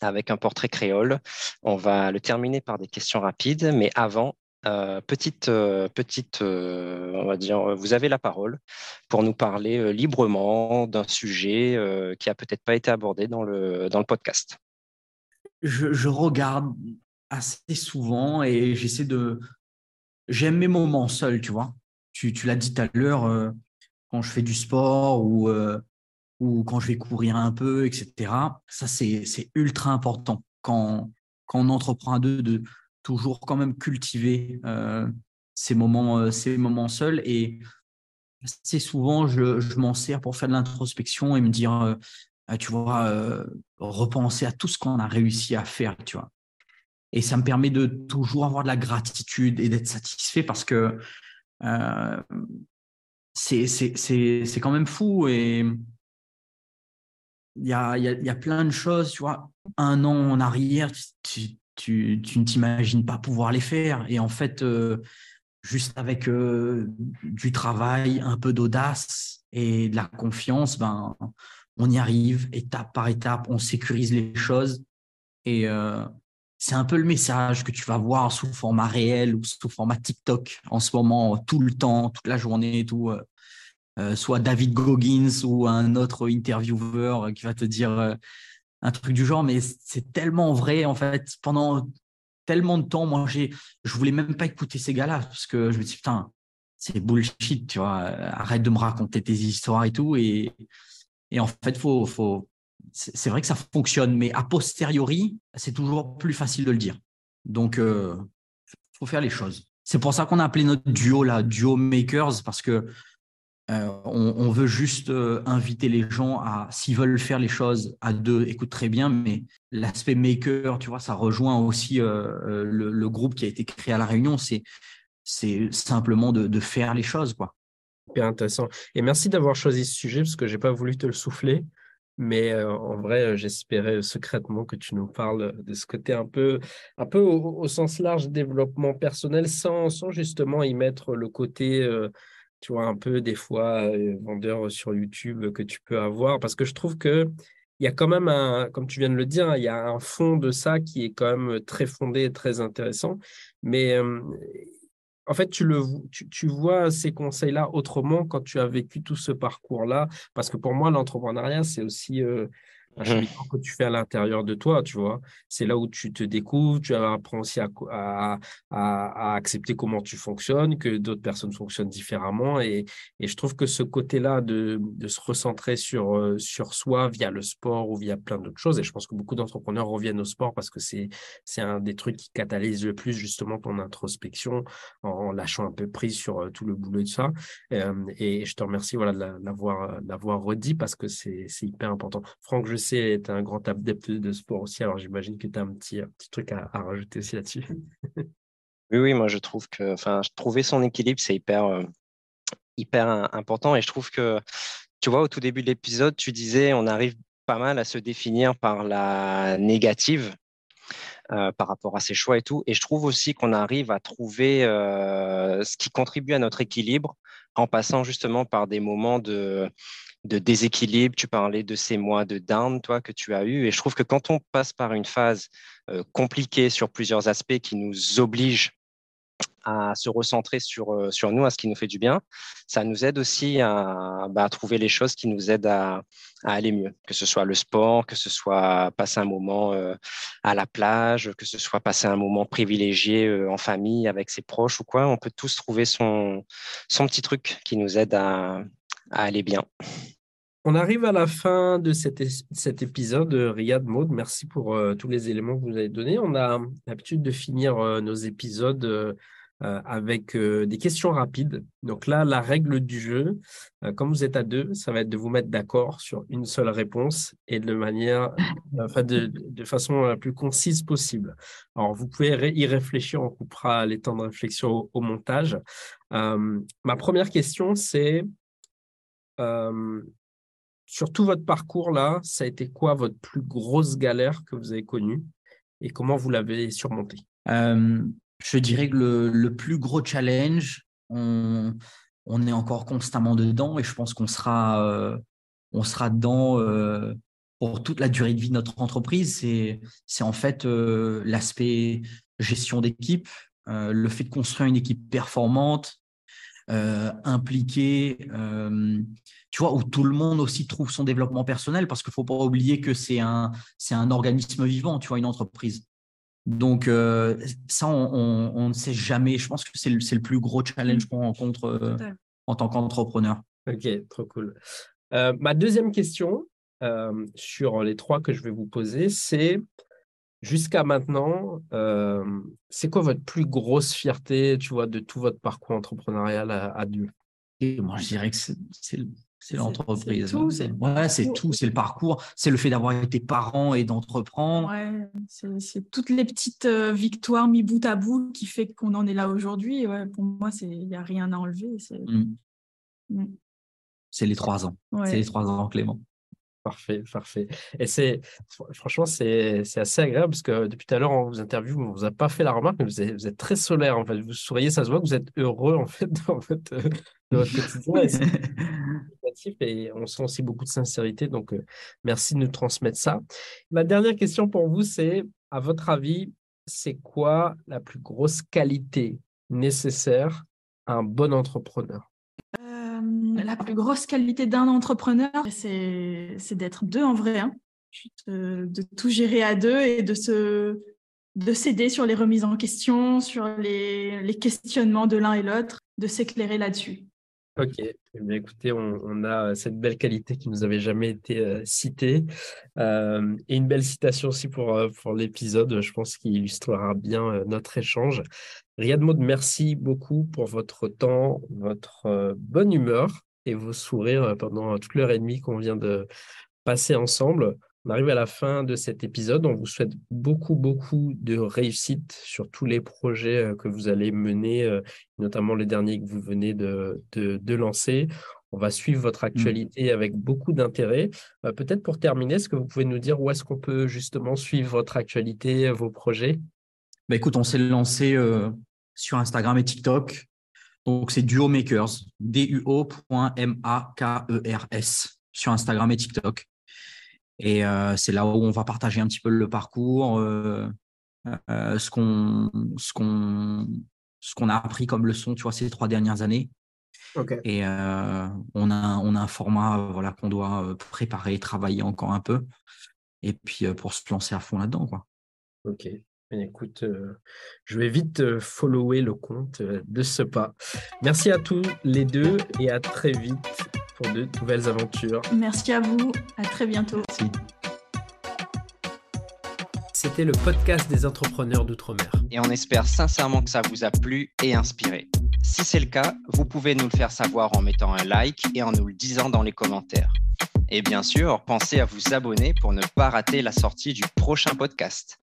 avec un portrait créole, on va le terminer par des questions rapides, mais avant, euh, petite, euh, petite on va dire, vous avez la parole pour nous parler librement d'un sujet qui a peut-être pas été abordé dans le, dans le podcast. Je, je regarde assez souvent et j'essaie de. J'aime mes moments seuls, tu vois tu, l'as dit tout à l'heure, euh, quand je fais du sport ou, euh, ou quand je vais courir un peu, etc. Ça, c'est ultra important quand, quand on entreprend à deux de toujours quand même cultiver euh, ces, moments, ces moments seuls. Et assez souvent, je, je m'en sers pour faire de l'introspection et me dire, tu vois, repenser à tout ce qu'on a réussi à faire, tu vois. Et ça me permet de toujours avoir de la gratitude et d'être satisfait parce que euh, c'est quand même fou et il y a, y, a, y a, plein de choses, tu vois. Un an en arrière, tu, tu, tu ne t'imagines pas pouvoir les faire. Et en fait, euh, juste avec euh, du travail, un peu d'audace et de la confiance, ben, on y arrive étape par étape, on sécurise les choses. Et c'est un peu le message que tu vas voir sous format réel ou sous format TikTok en ce moment, tout le temps, toute la journée, tout. Euh, soit David Goggins ou un autre intervieweur qui va te dire euh, un truc du genre, mais c'est tellement vrai en fait. Pendant tellement de temps, moi, j'ai, je voulais même pas écouter ces gars-là parce que je me dis putain, c'est bullshit, tu vois. Arrête de me raconter tes histoires et tout. Et, et en fait, faut, faut, c'est vrai que ça fonctionne, mais a posteriori, c'est toujours plus facile de le dire. Donc, euh, faut faire les choses. C'est pour ça qu'on a appelé notre duo là, Duo Makers, parce que euh, on, veut juste euh, inviter les gens à, s'ils veulent faire les choses à deux, écoute très bien, mais l'aspect maker, tu vois, ça rejoint aussi le, groupe qui a été créé à La Réunion, c'est, simplement de, faire les choses, quoi. Bien intéressant. Et merci d'avoir choisi ce sujet, parce que j'ai pas voulu te le souffler. Mais en vrai, j'espérais secrètement que tu nous parles de ce côté un peu, un peu au, sens large développement personnel, sans, sans justement y mettre le côté tu vois, un peu des fois vendeur sur YouTube que tu peux avoir, parce que je trouve que il y a quand même un, comme tu viens de le dire, il y a un fond de ça qui est quand même très fondé et très intéressant. Mais en fait, tu, le, tu, vois ces conseils-là autrement quand tu as vécu tout ce parcours-là. Parce que pour moi, l'entrepreneuriat, c'est aussi un cheminement que tu fais à l'intérieur de toi, tu vois. C'est là où tu te découvres, tu apprends aussi à, à, à, accepter comment tu fonctionnes, que d'autres personnes fonctionnent différemment. Et, et je trouve que ce côté-là de, de, se recentrer sur, euh, sur soi via le sport ou via plein d'autres choses, et je pense que beaucoup d'entrepreneurs reviennent au sport parce que c'est, un des trucs qui catalyse le plus justement ton introspection en, lâchant un peu prise sur euh, tout le boulot de ça. Euh, et je te remercie voilà, de l'avoir, redit parce que c'est, c'est hyper important. Franck, je est un grand adepte de sport aussi, alors j'imagine que tu as un petit, petit truc à, rajouter aussi là-dessus. oui, oui, moi je trouve que enfin, trouver son équilibre, c'est hyper, euh, hyper important et je trouve que, tu vois, au tout début de l'épisode, tu disais on arrive pas mal à se définir par la négative. Euh, par rapport à ses choix et tout. Et je trouve aussi qu'on arrive à trouver euh, ce qui contribue à notre équilibre en passant justement par des moments de, de déséquilibre. Tu parlais de ces mois de down, toi, que tu as eu. Et je trouve que quand on passe par une phase euh, compliquée sur plusieurs aspects qui nous obligent à se recentrer sur, euh, sur nous, à ce qui nous fait du bien, ça nous aide aussi à, bah, trouver les choses qui nous aident à, aller mieux, que ce soit le sport, que ce soit passer un moment euh, à la plage, que ce soit passer un moment privilégié en famille avec ses proches ou quoi. On peut tous trouver son, son petit truc qui nous aide à aller bien. On arrive à la fin de cet, épisode, Riyad Maud. Merci pour euh, tous les éléments que vous avez donnés. On a l'habitude de finir euh, nos épisodes euh, avec des questions rapides. Donc là, la règle du jeu, comme vous êtes à deux, ça va être de vous mettre d'accord sur une seule réponse et de manière, enfin de, façon la plus concise possible. Alors, vous pouvez y réfléchir, on coupera les temps de réflexion au montage. ma première question, c'est sur tout votre parcours là, ça a été quoi votre plus grosse galère que vous avez connue et comment vous l'avez surmontée? Je dirais que le, plus gros challenge, on, est encore constamment dedans et je pense qu'on sera, euh, dedans euh, pour toute la durée de vie de notre entreprise. C'est en fait euh, l'aspect gestion d'équipe, le fait de construire une équipe performante, euh, impliqué, euh, tu vois, où tout le monde aussi trouve son développement personnel, parce qu'il ne faut pas oublier que c'est un, c'est un organisme vivant, tu vois, une entreprise. Donc, euh, ça, on, ne sait jamais. Je pense que c'est le, le, plus gros challenge qu'on rencontre en tant qu'entrepreneur. Ok, trop cool. ma deuxième question sur les trois que je vais vous poser, c'est Jusqu'à maintenant, euh, c'est quoi votre plus grosse fierté, tu vois, de tout votre parcours entrepreneurial à, Dieu Moi, je dirais que c'est l'entreprise. C'est ouais, c'est tout, c'est le parcours, c'est le fait d'avoir été parent et d'entreprendre. Ouais, c'est toutes les petites euh, victoires mis bout à bout qui fait qu'on en est là aujourd'hui. Ouais, pour moi, il n'y a rien à enlever. Mmh. Mm. C'est les trois ans. C'est les trois ans, Clément. Parfait, parfait. Et c'est franchement, c'est assez agréable parce que depuis tout à l'heure, on vous interview, on vous a pas fait la remarque, mais vous êtes, vous êtes, très solaire en fait. Vous souriez, ça se voit que vous êtes heureux en fait dans votre, dans votre quotidien. Et, on sent aussi beaucoup de sincérité. Donc, euh, merci de nous transmettre ça. Ma dernière question pour vous, c'est à votre avis, c'est quoi la plus grosse qualité nécessaire à un bon entrepreneur? La plus grosse qualité d'un entrepreneur, c'est d'être deux en vrai. Hein. De, tout gérer à deux et de se de s'aider sur les remises en question, sur les, questionnements de l'un et l'autre, de s'éclairer là-dessus. Ok, eh écoutez, on, a cette belle qualité qui nous avait jamais été euh, citée euh, et une belle citation aussi pour, euh, pour l'épisode, je pense qu'il illustrera bien notre échange. Riyad Maud, merci beaucoup pour votre temps, votre bonne humeur et vos sourires pendant toute l'heure et demie qu'on vient de passer ensemble. On arrive à la fin de cet épisode. On vous souhaite beaucoup, beaucoup de réussite sur tous les projets que vous allez mener, notamment les derniers que vous venez de, de, lancer. On va suivre votre mmh. actualité avec beaucoup d'intérêt. Peut-être pour terminer, est-ce que vous pouvez nous dire où est-ce qu'on peut justement suivre votre actualité, vos projets? Bah Écoute, on s'est lancé sur Instagram et TikTok. Donc, c'est Duo Makers, D-U-O.M-A-K-E-R-S sur Instagram et TikTok. Et euh, c'est là où on va partager un petit peu le parcours, euh, euh, ce qu'on ce qu'on ce qu'on a appris comme leçon, tu vois, ces trois dernières années. Et on a on a un format voilà qu'on doit préparer, travailler encore un peu, et puis pour se lancer à fond là-dedans, quoi. Ok. Écoute, euh, je vais vite euh, follower le compte euh, de ce pas. Merci à tous les deux et à très vite pour de nouvelles aventures. Merci à vous, à très bientôt. Merci. C'était le podcast des entrepreneurs d'outre-mer. Et on espère sincèrement que ça vous a plu et inspiré. Si c'est le cas, vous pouvez nous le faire savoir en mettant un like et en nous le disant dans les commentaires. Et bien sûr, pensez à vous abonner pour ne pas rater la sortie du prochain podcast.